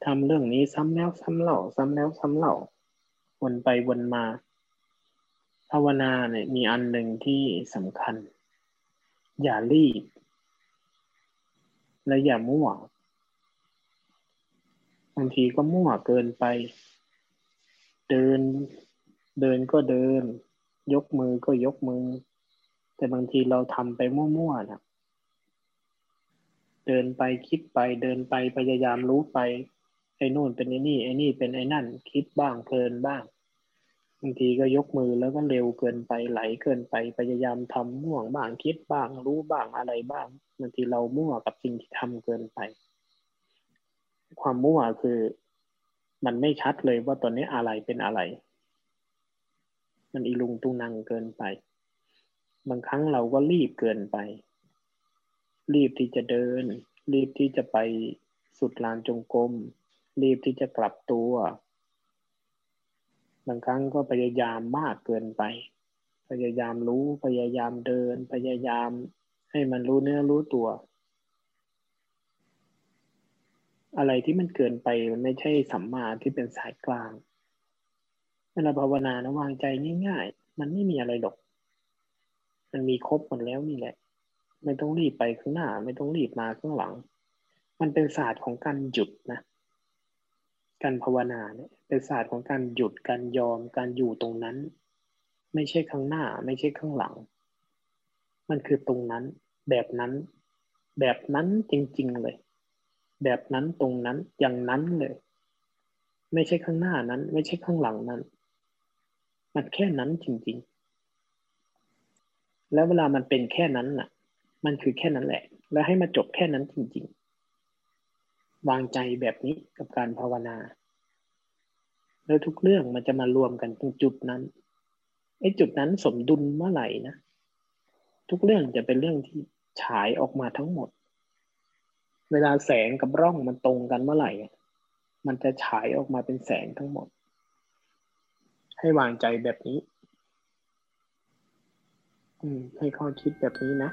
Speaker 5: ทำเรื่องนี้ซ้ำแล้วซ้ำเล่า ซ้ำแล้วซ้ำเล่า วนไปวนมา ภาวนาเนี่ยมีอันหนึ่งที่สำคัญ อย่ารีบ และอย่ามั่วบางทีก็มั่วเกินไป เดิน เดินก็เดิน ยกมือก็ยกมือ แต่บางทีเราทำไปมั่วๆนะเดินไปคิดไปเดินไปพยายามรู้ไป ไอ้นู่นเป็นไอ้นี่ไอ้นี่เป็นไอ้นั่น คิดบ้างเพลินบ้างบางทีก็ยกมือแล้วก็เร็วเกินไปไหลเกินไปพยายามทำม่วงบ้างคิดบ้าง รู้บ้างอะไรบ้างบางทีเรามั่วกับสิ่งที่ทำเกินไป ความมั่วคือ มันไม่ชัดเลยว่าตอนนี้อะไรเป็นอะไร มันอีลุงตุงนังเกินไป บางครั้งเราก็รีบเกินไป รีบที่จะเดิน รีบที่จะไปสุดลานจงกรม รีบที่จะกลับตัว บางครั้งก็พยายามมากเกินไป พยายามรู้พยายามเดิน พยายามให้มันรู้เนื้อรู้ตัว อะไรที่มันเกินไปมันไม่ใช่สัมมาที่เป็นสายกลางเวลาภาวนานะวางใจง่าย ๆ มันไม่มีอะไรหรอก มันมีครบหมดแล้วนี่แหละ ไม่ต้องรีบไปข้างหน้า ไม่ต้องรีบมาข้างหลัง มันเป็นศาสตร์ของการหยุดนะ การภาวนาเนี่ยเป็นศาสตร์ของการหยุดการยอมการอยู่ตรงนั้น ไม่ใช่ข้างหน้า ไม่ใช่ข้างหลัง มันคือตรงนั้น แบบนั้น แบบนั้นจริง ๆ เลย แบบนั้นตรงนั้นอย่างนั้นเลย ไม่ใช่ข้างหน้านั้น ไม่ใช่ข้างหลังนั้น มันแค่นั้นจริง ๆ แล้วเวลามันเป็นแค่นั้นน่ะ มันคือแค่นั้นแหละ แล้วให้มาจบแค่นั้นจริง ๆ วางใจแบบนี้กับการภาวนา แล้วทุกเรื่องมันจะมารวมกันตรงจุดนั้นไอ้จุดนั้นสมดุลเมื่อไหร่นะ ทุกเรื่องจะเป็นเรื่องที่ฉายออกมาทั้งหมด เวลาแสงกับร่องมันตรงกันเมื่อไหร่ มันจะฉายออกมาเป็นแสงทั้งหมด ให้วางใจแบบนี้ อืม ให้ข้อคิดแบบนี้นะ